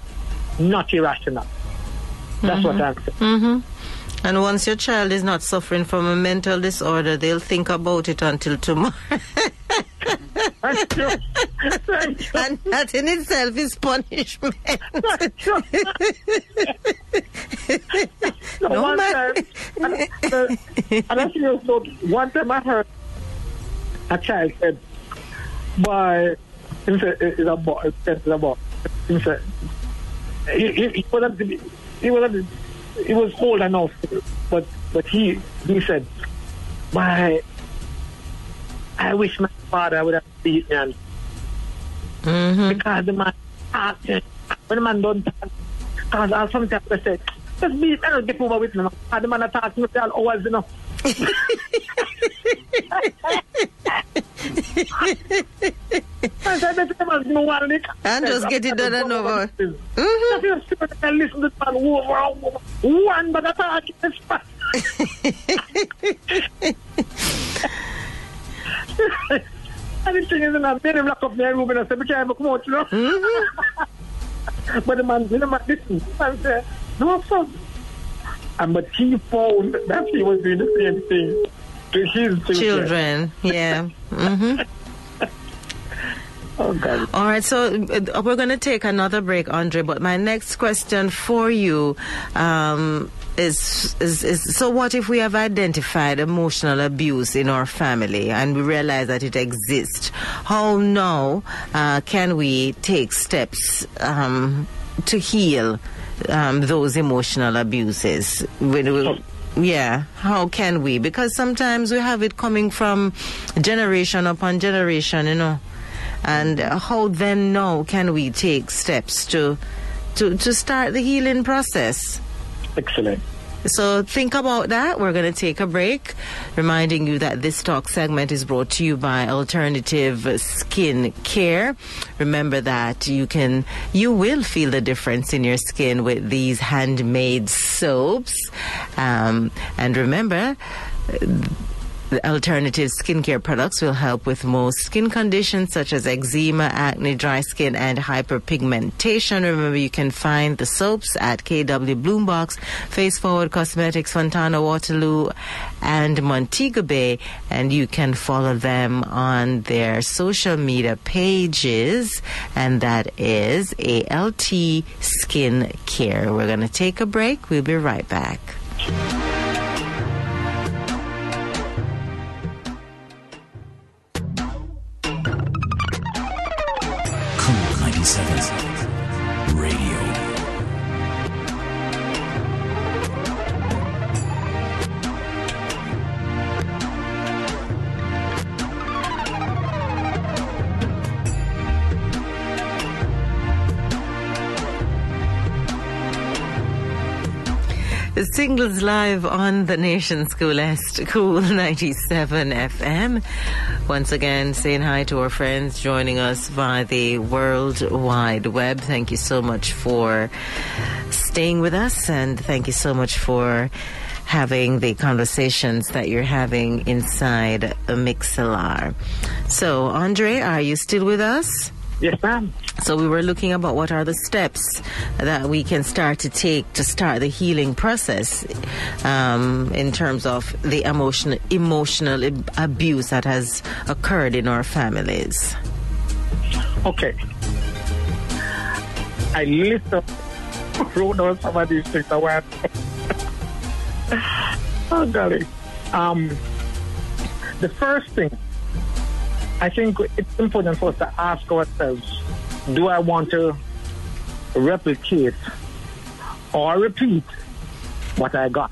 not irrational. That's what I'm saying. Mm-hmm. And once your child is not suffering from a mental disorder, they'll think about it until tomorrow. Thank you. Thank you. and that in itself is punishment. No, No one man- time, and, uh, and I feel so. One time I heard a child said, "Boy, he said eh, eh, it's a boy. Eh, it's a boy." He said, "He, he, he wasn't. He wasn't. He was old enough, but but he he said, "Boy, I wish my father would have beat me." And mm-hmm. because the man talk, when the man don't talk, because I uh, sometimes I say, just be, I don't get over with me. And the man attack me for all hours, you know. [laughs] I said, "Let the man know one lick." And just get it done and over. Mhm. I feel stupid. I listen to man over and over. One but attack is fast. And the thing is, I made him lock up room and I said, we can't come out, you know. [laughs] but the man, man listened. The man said, no, son. And but he found that he was doing the same thing to his children. Children, yeah. Mm-hmm. Oh, God. All right, so uh, we're going to take another break, Andre. But my next question for you um, is, is is so what if we have identified emotional abuse in our family and we realize that it exists? How now uh, can we take steps um, to heal um, those emotional abuses? When we- yeah, how can we? Because sometimes we have it coming from generation upon generation, you know. And how then now can we take steps to to to start the healing process? Excellent. So think about that. We're going to take a break, reminding you that this talk segment is brought to you by Alternative Skin Care. Remember that you can, you will feel the difference in your skin with these handmade soaps. Um, and remember, The alternative skincare products will help with most skin conditions such as eczema, acne, dry skin, and hyperpigmentation. Remember, you can find the soaps at KW Bloombox, Face Forward Cosmetics, Fontana Waterloo, and Montego Bay. And you can follow them on their social media pages, and that is ALT Skin Care. We're going to take a break. We'll be right back. Cool 97 Radio. The singles live on the Nation School Est Cool 97 FM. Once again, saying hi to our friends joining us via the World Wide Web. Thank you so much for staying with us and thank you so much for having the conversations that you're having inside a Mixlr. So, Andre, are you still with us? Yes, ma'am. So we were looking about what are the steps that we can start to take to start the healing process um, in terms of the emotional emotional abuse that has occurred in our families. Okay. I listen, wrote down some of these things. I went, [laughs] oh, golly. Um, the first thing, I think it's important for us to ask ourselves do I want to replicate or repeat what I got?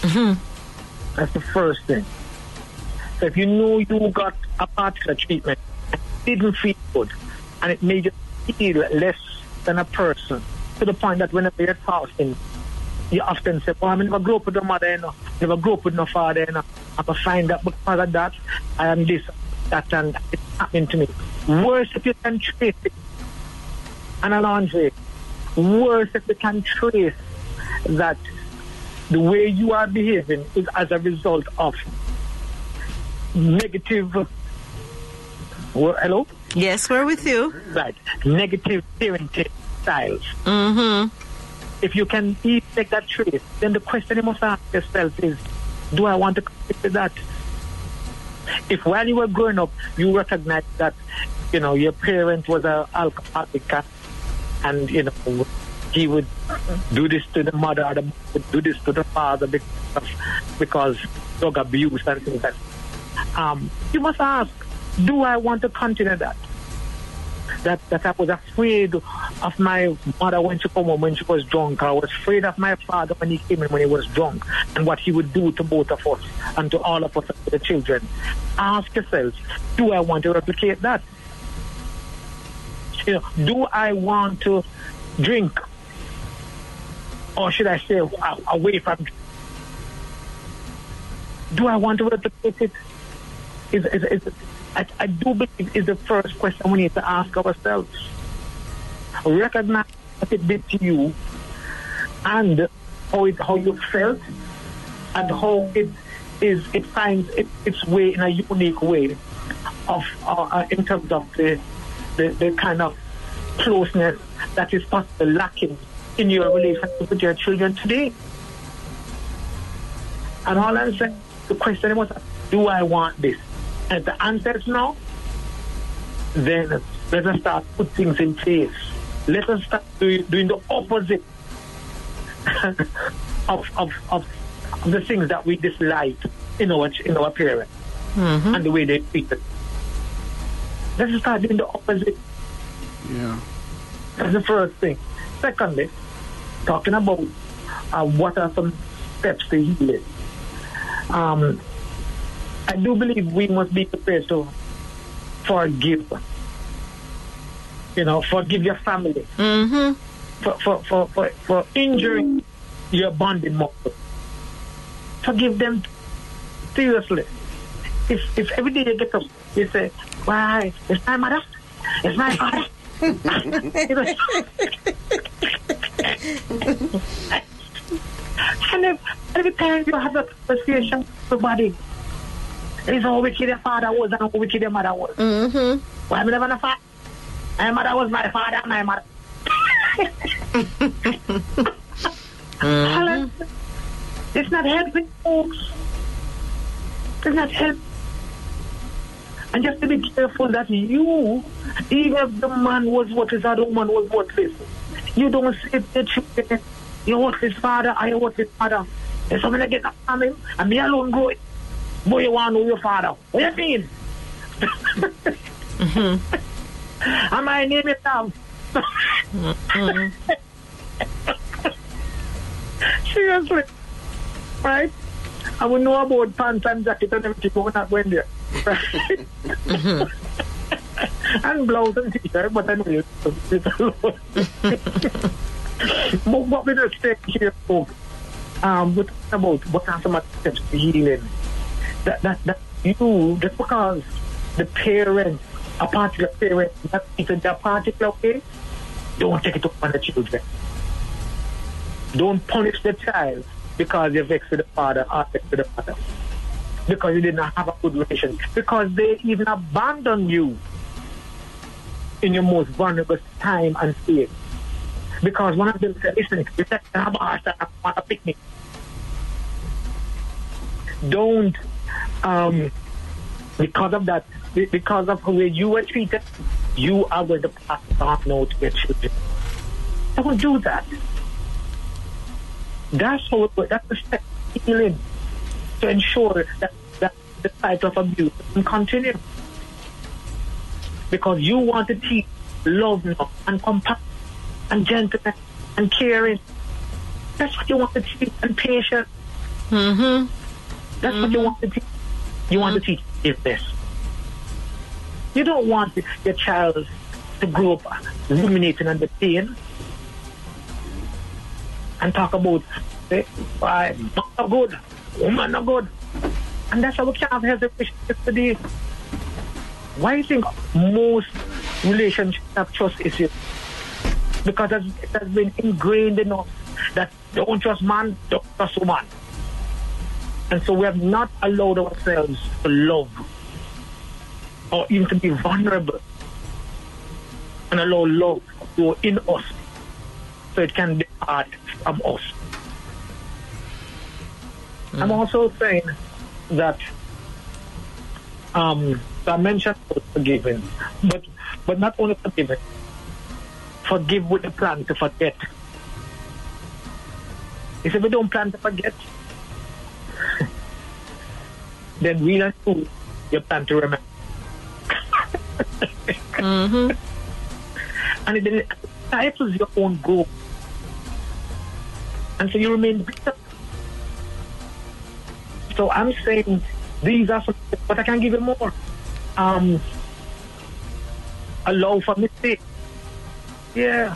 Mm-hmm. That's the first thing. So if you know you got a particular treatment, and it didn't feel good, and it made you feel less than a person, to the point that whenever you're fasting, you often say, "Oh, I'm never grew up with no mother, you know. never grew up with no father, you know. I'm gonna find that because of that, I am this, that, and it's happening to me." Worse if you can trace it, and Alondre, worse if you can trace that the way you are behaving is as a result of negative. Well, hello, Yes, we're with you. right? Negative parenting styles. Mm-hmm. If you can take that trace, then the question you must ask yourself is, do I want to connect with that? If while you were growing up, you recognized that, you know, your parent was a alcoholic and- and, you know, he would do this to the mother or the mother would do this to the father because, of, because drug abuse and things like that. Um, you must ask, do I want to continue that? That that I was afraid of my mother when she came home when she was drunk. I was afraid of my father when he came in when he was drunk and what he would do to both of us and to all of us the children. Ask yourself, do I want to replicate that? You know, do I want to drink? Or should I stay away from? Do I want to replicate it? Is, is, is, I, I do believe is the first question we need to ask ourselves. Recognize what it did to you and how it how you felt and how it is it finds it, its way in a unique way of uh, uh, in terms of the, the the kind of closeness that is possibly lacking in your relationship with your children today. And all I'm saying, the question was, do I want this? And the answer is no. Then let us start put things in place. Let us start doing, doing the opposite [laughs] of, of, of, of the things that we dislike in our in our parents and the way they treat us. Let us start doing the opposite. Yeah. That's the first thing. Secondly, talking about uh, what are some steps to heal it. Um, I do believe we must be prepared to forgive. You know, forgive your family Mm-hmm. for, for, for, for, for injuring your bonding muscle. Forgive them seriously. If if every day you get up, you say, Why, it's my mother, it's my father. [laughs] [laughs] And if, every time you have a conversation with somebody, It's how wicked your father was and how wicked your mother was. Mm-hmm. Well, I'm never a father. My mother was my father, my mother. Helen, It's not helping, folks. It's not helping. And just to be careful that you, even if the man was worthless or the woman was worthless, you don't say to the children, you're worthless father, I am worthless father. If somebody get that from him, and me alone grow it, boy, you want to know your father. What you mean? And my name is Sam. Seriously. Right? I will know about pants and jacket and everything, but we're not going there. Right? and blouse and t-shirt, but I know you it's alone. [laughs] but what we just take here, folks, um, we're talking about what are some of the steps to healing. That, that, that you, just because the parents, a particular parent, not in that particular way, don't take it upon the children. Don't punish the child because you're vexed the father or vexed the mother. Because you did not have a good relationship. Because they even abandon you in your most vulnerable time and state. Because one of them said, listen, you said, I want a picnic. Don't, um, because of that, because of the way you were treated, you are going to pass on now to your children. Don't do that. That's how it works. That's the healing to ensure that, that the cycle of abuse can continue. Because you want to teach love now and compassion and gentleness and caring. That's what you want to teach and patience. Mm-hmm. That's what you want to teach. You want uh-huh. to teach forgiveness. You don't want your child to grow up ruminating on the pain and talk about, say, why, not good, woman not good. And that's how we can't have relationships today. Why do you think most relationships have trust issues? Because it has been ingrained in us that don't trust man, don't trust woman. And so we have not allowed ourselves to love or even to be vulnerable and allow love to go in us so it can depart from us. I'm also saying that um, I mentioned forgiving, but but not only forgiving, forgive with the plan to forget. If we don't plan to forget, then we true, you plan to remember. Mm-hmm. and it then stifles your own goal. And so you remain bitter. So I'm saying these are some, but I can't give you more. Um, allow for mistake. Yeah.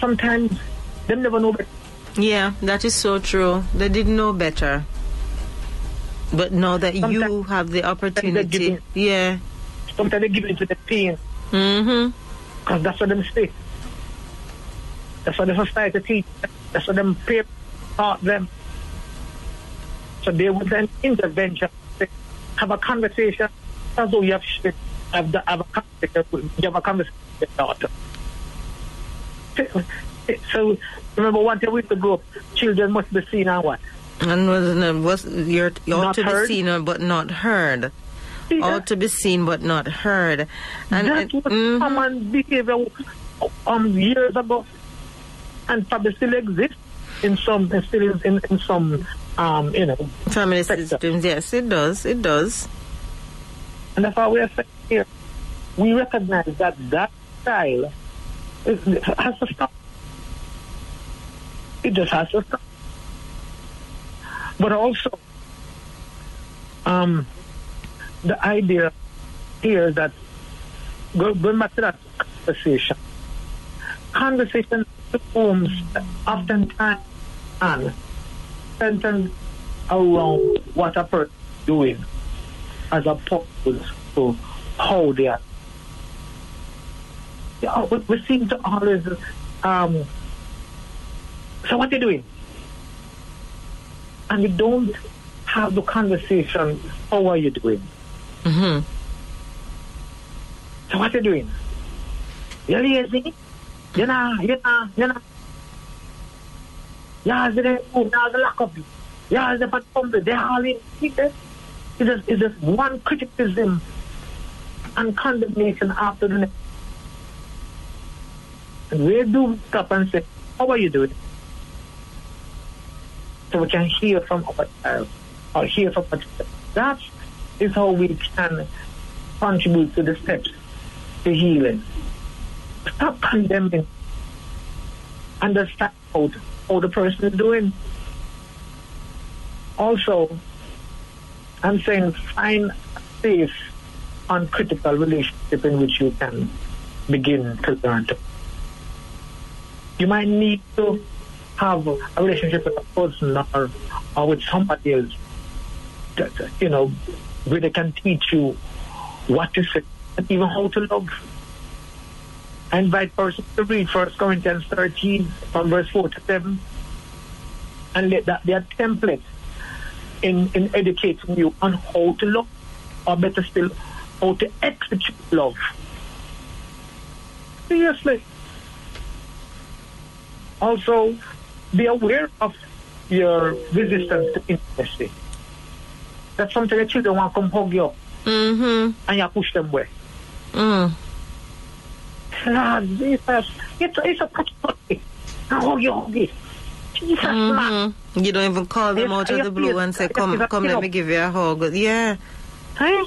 Sometimes they never know better. Yeah, that is so true. They didn't know better. But now that you have the opportunity, yeah. Sometimes they give into the pain Mm-hmm. because that's what them say. That's what the society teach. That's what them parents taught them. So they would then intervention, have a conversation, as though you have, sh- have, the, have a conversation, with- you have a conversation with your daughter. So remember one thing with the group, children must be seen and what? And was, was you're, you ought Not to heard? be seen but not heard. See, Ought to be seen but not heard. And, that was mhm. common behavior um, years ago, and probably still exists in some, still in, in some, um, you know, family sector. systems, yes, it does. It does. And that's why we are saying here, we recognize that that style is, has to stop. It just has to stop. But also, um, the idea here that go, going back to that conversation, conversation forms oftentimes and sentence around what a person is doing as opposed to how they are. Yeah, we, we seem to always, um, so what are you doing? And we don't have the conversation. How are you doing? Mm-hmm. So what are you doing? You lazy? You know, you know, you know. Yeah, didn't move, now the lock up. Yeah, they put pump They all in. It's just, it's just one criticism and condemnation after the next. And where do we stop and say, how are you doing? So we can hear from our child or hear from. That is how we can contribute to the steps to healing. Stop condemning. Understand how, how the person is doing. Also, I'm saying find a safe, uncritical relationship in which you can begin to learn to. You might need to have a relationship with a person or, or with somebody else that, you know, where they can teach you what to say and even how to love. I invite persons to read 1 Corinthians 13 from verse 4 to 7 and let that be a template in, in educating you on how to love, or better still, how to execute love. Seriously. Also, be aware of your resistance to intimacy. That's something the children want to come hug you Mm-hmm. and you push them away. Mm. Lord Jesus, it's, it's a. I hug you, hug you. Jesus. Mm-hmm. You don't even call them Yes, out of yes, the blue yes, and say, "Come, come, let me give you a hug." Yeah. Hey?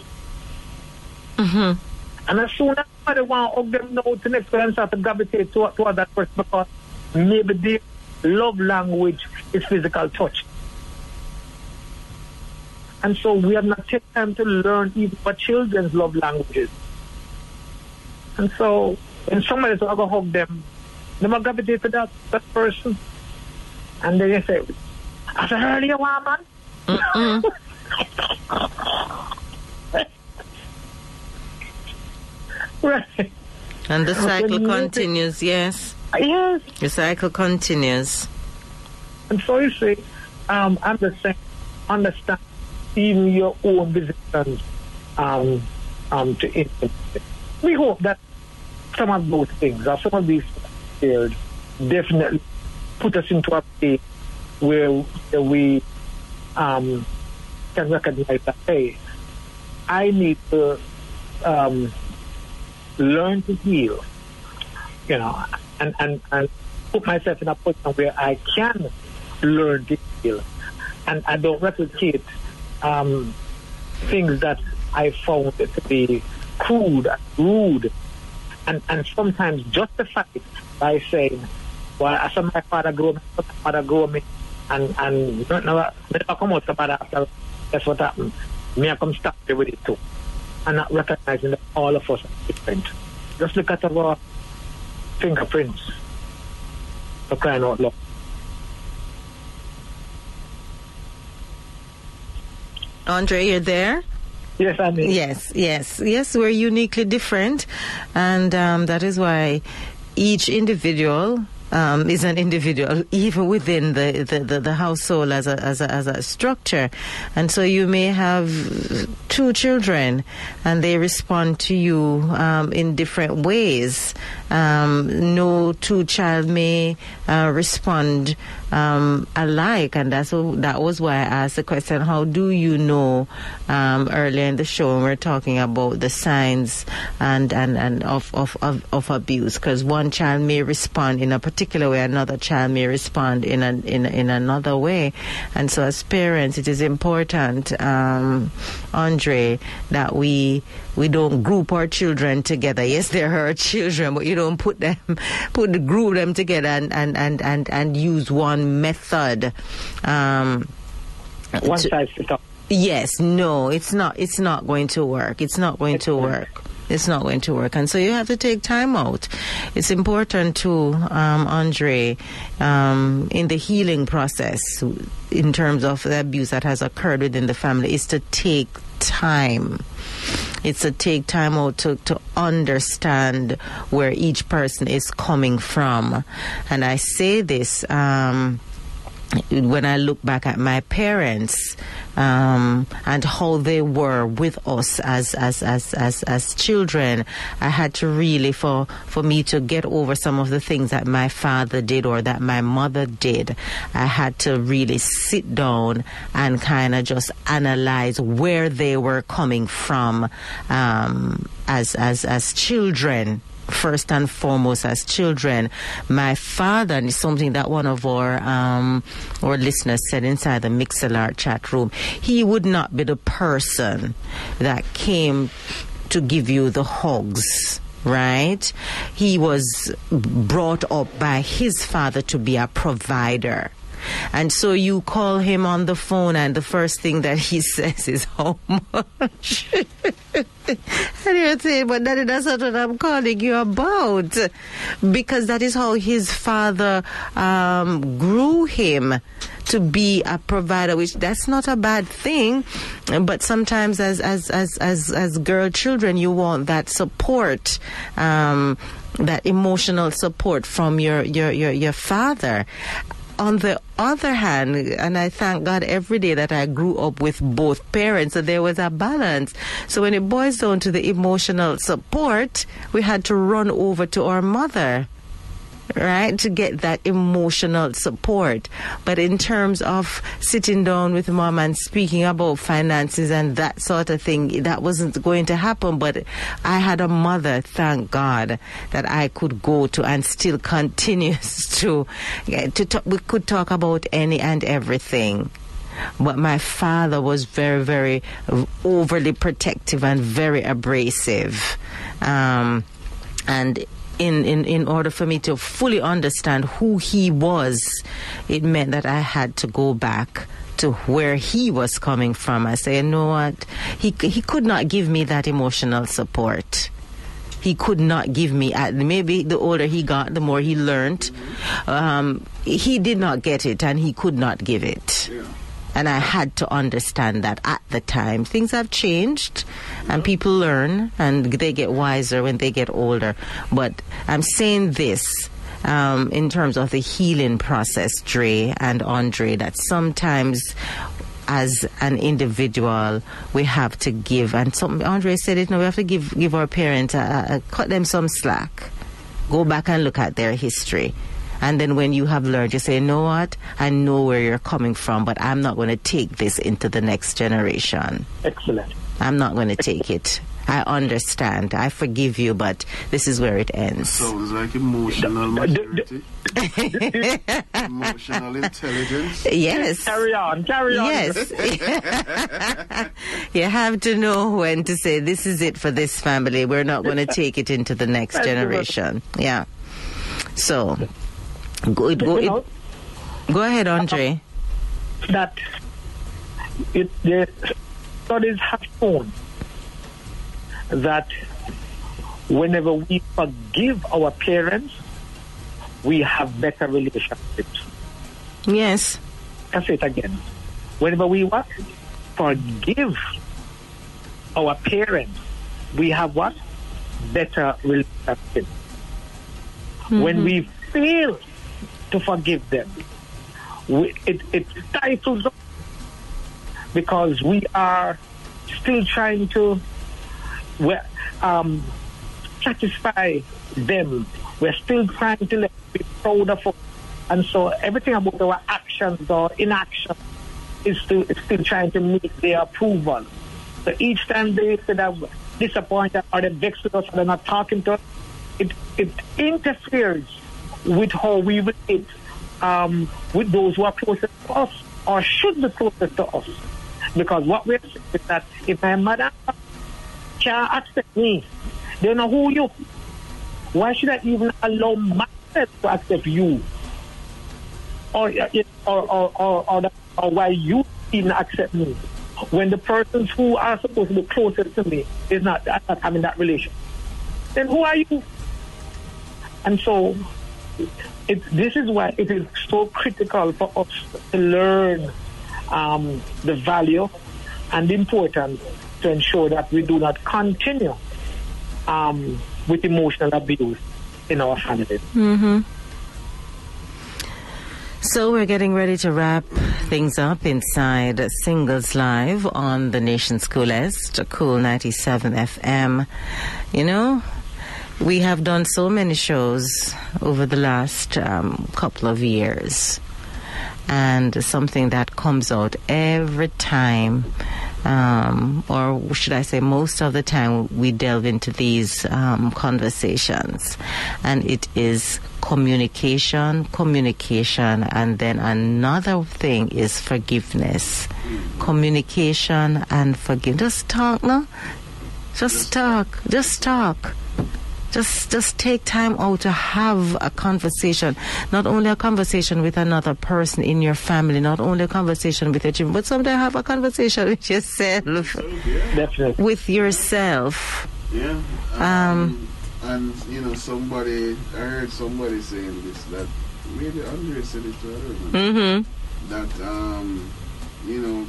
Mm-hmm. And as soon as somebody want to hug them now, the next person start to gravitate to, toward that person because maybe the love language is physical touch. And so we have not taken time to learn even what children's love languages. And so when somebody's going to hug them, they might gravitate to that, that person. And then they say, I said, earlier, woman. Mm-mm. [laughs] right. And the cycle continues. Yes, Yes. the cycle continues. And so you say, um, saying, understand even your own resistance um, um, to intimacy. We hope that some of those things, or some of these shared, definitely put us into a place where, where we um, can recognize that, hey, I need to um, learn to heal, you know, and, and, and put myself in a position where I can learn to heal. And I don't replicate um, things that I found to be crude and rude and, and sometimes justify it by saying, well, I saw my father grow me, my father grow me, and, and no, never come out about after that's what happened. Me, I come stop with it too. And not recognizing that all of us are different. Just look at our fingerprints. For crying out loud. Andre, you're there. Yes, I mean. Yes, yes, yes. We're uniquely different, and um, that is why each individual um, is an individual, even within the, the, the, the household as a, as a as a structure. And so you may have two children, and they respond to you um, in different ways. Um, no two child may uh, respond um, alike, and that's wh- that was why I asked the question: How do you know? Um, earlier in the show, when we're talking about the signs and and, and of, of, of, of abuse, because one child may respond in a particular way, another child may respond in a, in in another way, and so as parents, it is important, um, Andre, that we we don't group our children together. Yes, they're our children, but you don't put them [laughs] put the group them together and and and and, and use one method. Um, One to- size fits all. Yes, no, it's not. It's not going to work. It's not going to work. It's not going to work, and so you have to take time out. It's important to um, Andre um, in the healing process, in terms of the abuse that has occurred within the family, is to take time. It's a take time out to, to understand where each person is coming from, and I say this. Um, when I look back at my parents um, and how they were with us as, as as as as children, I had to really for for me to get over some of the things that my father did or that my mother did. I had to really sit down and kind of just analyze where they were coming from um, as as as children first and foremost as children. My father, and it's something that one of our um, our listeners said inside the Mixlr chat room, he would not be the person that came to give you the hugs right? He was brought up by his father to be a provider. And so you call him on the phone, and the first thing that he [laughs] says is, How much? [laughs] and you're saying, But that's not what I'm calling you about. Because that is how his father um, grew him to be a provider, which that's not a bad thing. But sometimes, as as as as as girl children, you want that support. Um, that emotional support from your, your, your, your father on the other hand, and I thank God every day that I grew up with both parents, so there was a balance. So when it boils down to the emotional support, we had to run over to our mother right, to get that emotional support. But in terms of sitting down with mom and speaking about finances and that sort of thing, that wasn't going to happen. But I had a mother, thank God, that I could go to and still continues [laughs] to, to talk, we could talk about any and everything but my father was very, very overly protective and very abrasive. Um, and in, in, in order for me to fully understand who he was, it meant that I had to go back to where he was coming from. I say, you know what? He, he could not give me that emotional support. He could not give me, maybe the older he got, the more he learned. Um, he did not get it and he could not give it. Yeah. And I had to understand that at the time. Things have changed and people learn and they get wiser when they get older. But I'm saying this. Um, in terms of the healing process, Dre and Andre, that sometimes as an individual, we have to give, and some, Andre said it, no, we have to give, give our parents, a, a, cut them some slack. Go back and look at their history. And then when you have learned, you say, you know what? I know where you're coming from, but I'm not going to take this into the next generation. Excellent. I'm not going to take it. I understand. I forgive you, but this is where it ends. Sounds like emotional maturity. emotional intelligence. [laughs] Yes. Carry on, carry on. Yes. [laughs] you have to know when to say, this is it for this family. We're not going [laughs] to take it into the next generation. Yeah. So, go, go, it, go ahead, Andre. That it, the studies have shown that whenever we forgive our parents, we have better relationships. Yes. I'll say it again. Whenever we what? Forgive our parents, we have what? Better relationships. Mm-hmm. When we fail to forgive them, we, it, it stifles us because we are still trying to um, satisfy them. We're still trying to let be proud of us. And so everything about our actions or inaction is still, is still trying to meet their approval. So each time they say that disappointed or they vex with us or they're not talking to us, it, it interferes with how we relate um, with those who are closest to us or should be closest to us. Because what we're saying is that if my mother can't accept me, they know who you. Why should I even allow myself to accept you? Or uh, or or or, or, or why you even accept me? When the persons who are supposed to be closest to me is not, not having that relation, then who are you? And so, it, this is why it is so critical for us to learn um, the value and importance to ensure that we do not continue um, with emotional abuse in our families. Mm-hmm. So we're getting ready to wrap things up inside Singles Live on the nation's coolest, Cool 97 FM. You know, we have done so many shows over the last um, couple of years, and something that comes out every time um, or should I say, most of the time we delve into these um, conversations, and it is communication, communication, and then another thing is forgiveness. Communication and forgiveness. Just talk, no? Just talk. Just talk. Just just take time out to have a conversation. Not only a conversation with another person in your family, not only a conversation with your children, but sometimes have a conversation [laughs] with yourself. Definitely. With yourself. Yeah. Um, Um, and you know, somebody I heard somebody saying this that maybe Andre said it to her. Mm-hmm. That um, you know,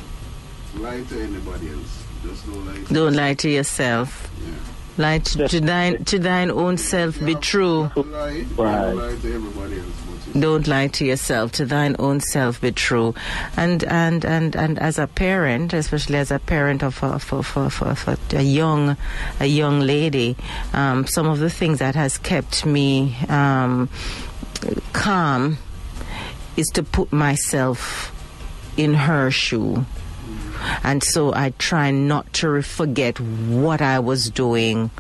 lie to anybody else. Just don't lie. To Don't yourself. lie to yourself. Yeah. Lie to, to thine to thine own self be true. You have to lie. Right. Don't lie to everybody else. But you Don't lie to yourself. To thine own self be true. And and and and as a parent, especially as a parent of a, for, for, for, for a young a young lady, um, some of the things that has kept me um, calm is to put myself in her shoe. And so I try not to forget what I was doing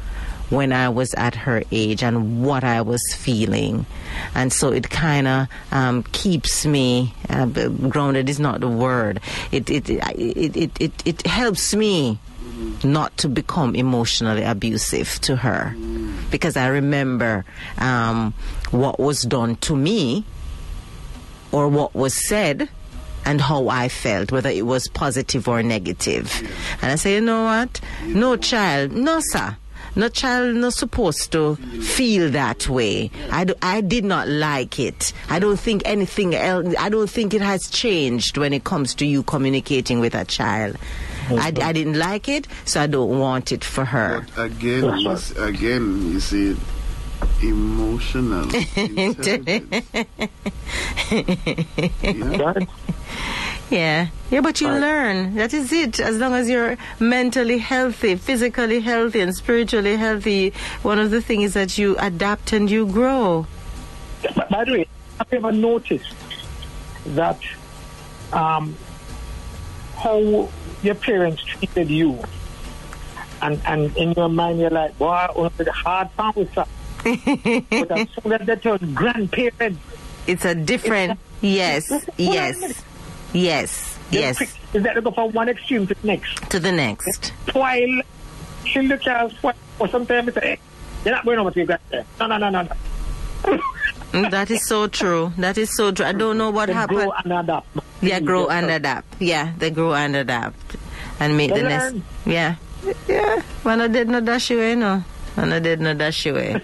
when I was at her age and what I was feeling. And so it kind of um, keeps me uh, grounded is not the word. It it, it, it, it, it, it helps me not to become emotionally abusive to her. Because I remember um, what was done to me or what was said and how I felt, whether it was positive or negative. And I say, you know what? No child, no sir. No child not supposed to feel that way. I, do, I did not like it. I don't think anything else, I don't think it has changed when it comes to you communicating with a child. I, I didn't like it, so I don't want it for her. But again, you s- again, you see, emotional intelligence. yeah? Right? Yeah. Yeah, but you Right. learn. That is it. As long as you're mentally healthy, physically healthy, and spiritually healthy, one of the things is that you adapt and you grow. But by the way, have you ever noticed that um, how your parents treated you? And, and in your mind, you're like, boy, oh, the hard time with that. But as soon as they turn grandparents, It's a different. Yes, on a yes, yes, yes. quick- is that go from one extreme to the next? To the next. While she look at or sometimes say, hey, you're not going over to your grandparents. No, no, no, no, no. Mm, That is so true. That is so true. I don't know what They happened. grow and adapt. Yeah, grow Yes, and adapt. Yeah, they grow and adapt. And make They the learn. Yeah. Yeah. When I did not dash away, no. When I did not dash away.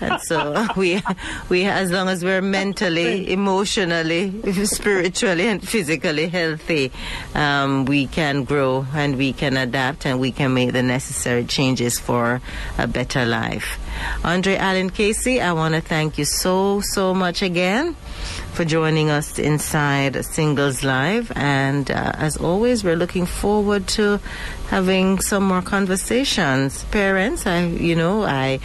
And so [laughs] we, we, as long as we're mentally, emotionally, spiritually, and physically healthy, um, we can grow and we can adapt and we can make the necessary changes for a better life. Andre Allen Casey, I want to thank you so, so much again for joining us inside Singles Live. And uh, as always, we're looking forward to having some more conversations. Parents, I, you know, I,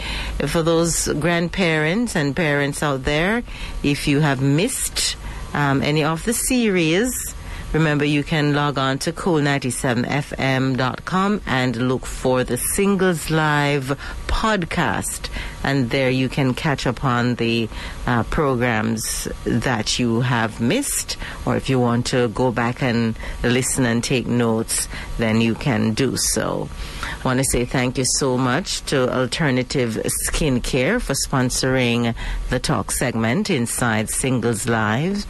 for those grandparents and parents out there, if you have missed um, any of the series, Remember, you can log on to cool97fm.com and look for the Singles Live podcast. And there you can catch up on the uh, programs that you have missed. Or if you want to go back and listen and take notes, then you can do so. Want to say thank you so much to Alternative Skincare for sponsoring the talk segment inside Singles Live.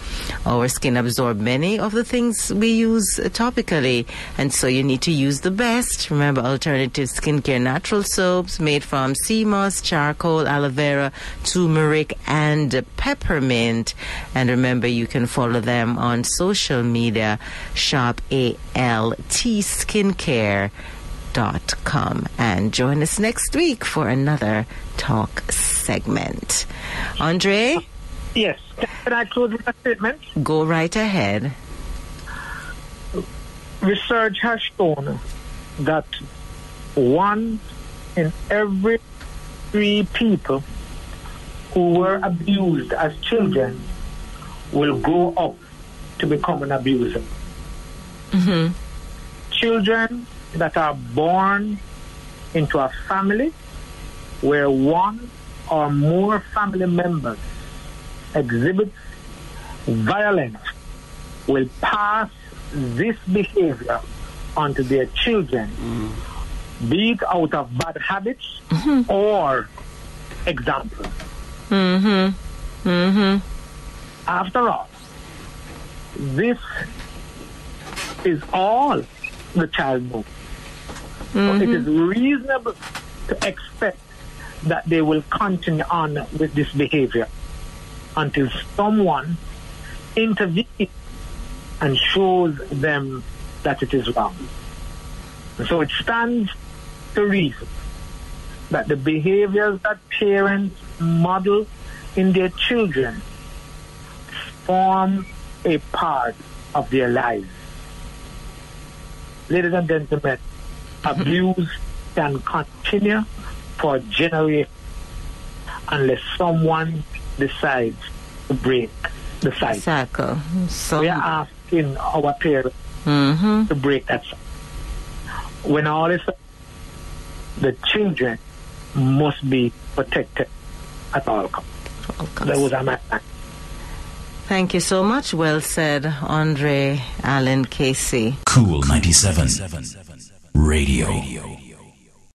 Our skin absorbs many of the things we use topically, and so you need to use the best. Remember, Alternative Skincare natural soaps made from sea moss, charcoal, aloe vera, turmeric, and peppermint. And remember, you can follow them on social media. Shop ALT Skincare dot com and join us next week for another talk segment. Andre, Yes. Can I close with a statement? Go right ahead. Research has shown that one in every three people who were abused as children will grow up to become an abuser. Mm-hmm. Children that are born into a family where one or more family members exhibit violence will pass this behavior onto their children, be it out of bad habits or example. Mm-hmm. Mm-hmm. After all, this is all the child knows. So it mm-hmm. is reasonable to expect that they will continue on with this behavior until someone intervenes and shows them that it is wrong. And so it stands to reason that the behaviors that parents model in their children form a part of their lives. Ladies and gentlemen, abuse can continue for generations unless someone decides to break the cycle. Cycle. So, We are asking our parents mm-hmm. to break that cycle. When all is the children must be protected at all costs. Those are my facts. Thank you so much. Well said, Andre Allen Casey. Cool 97. Radio.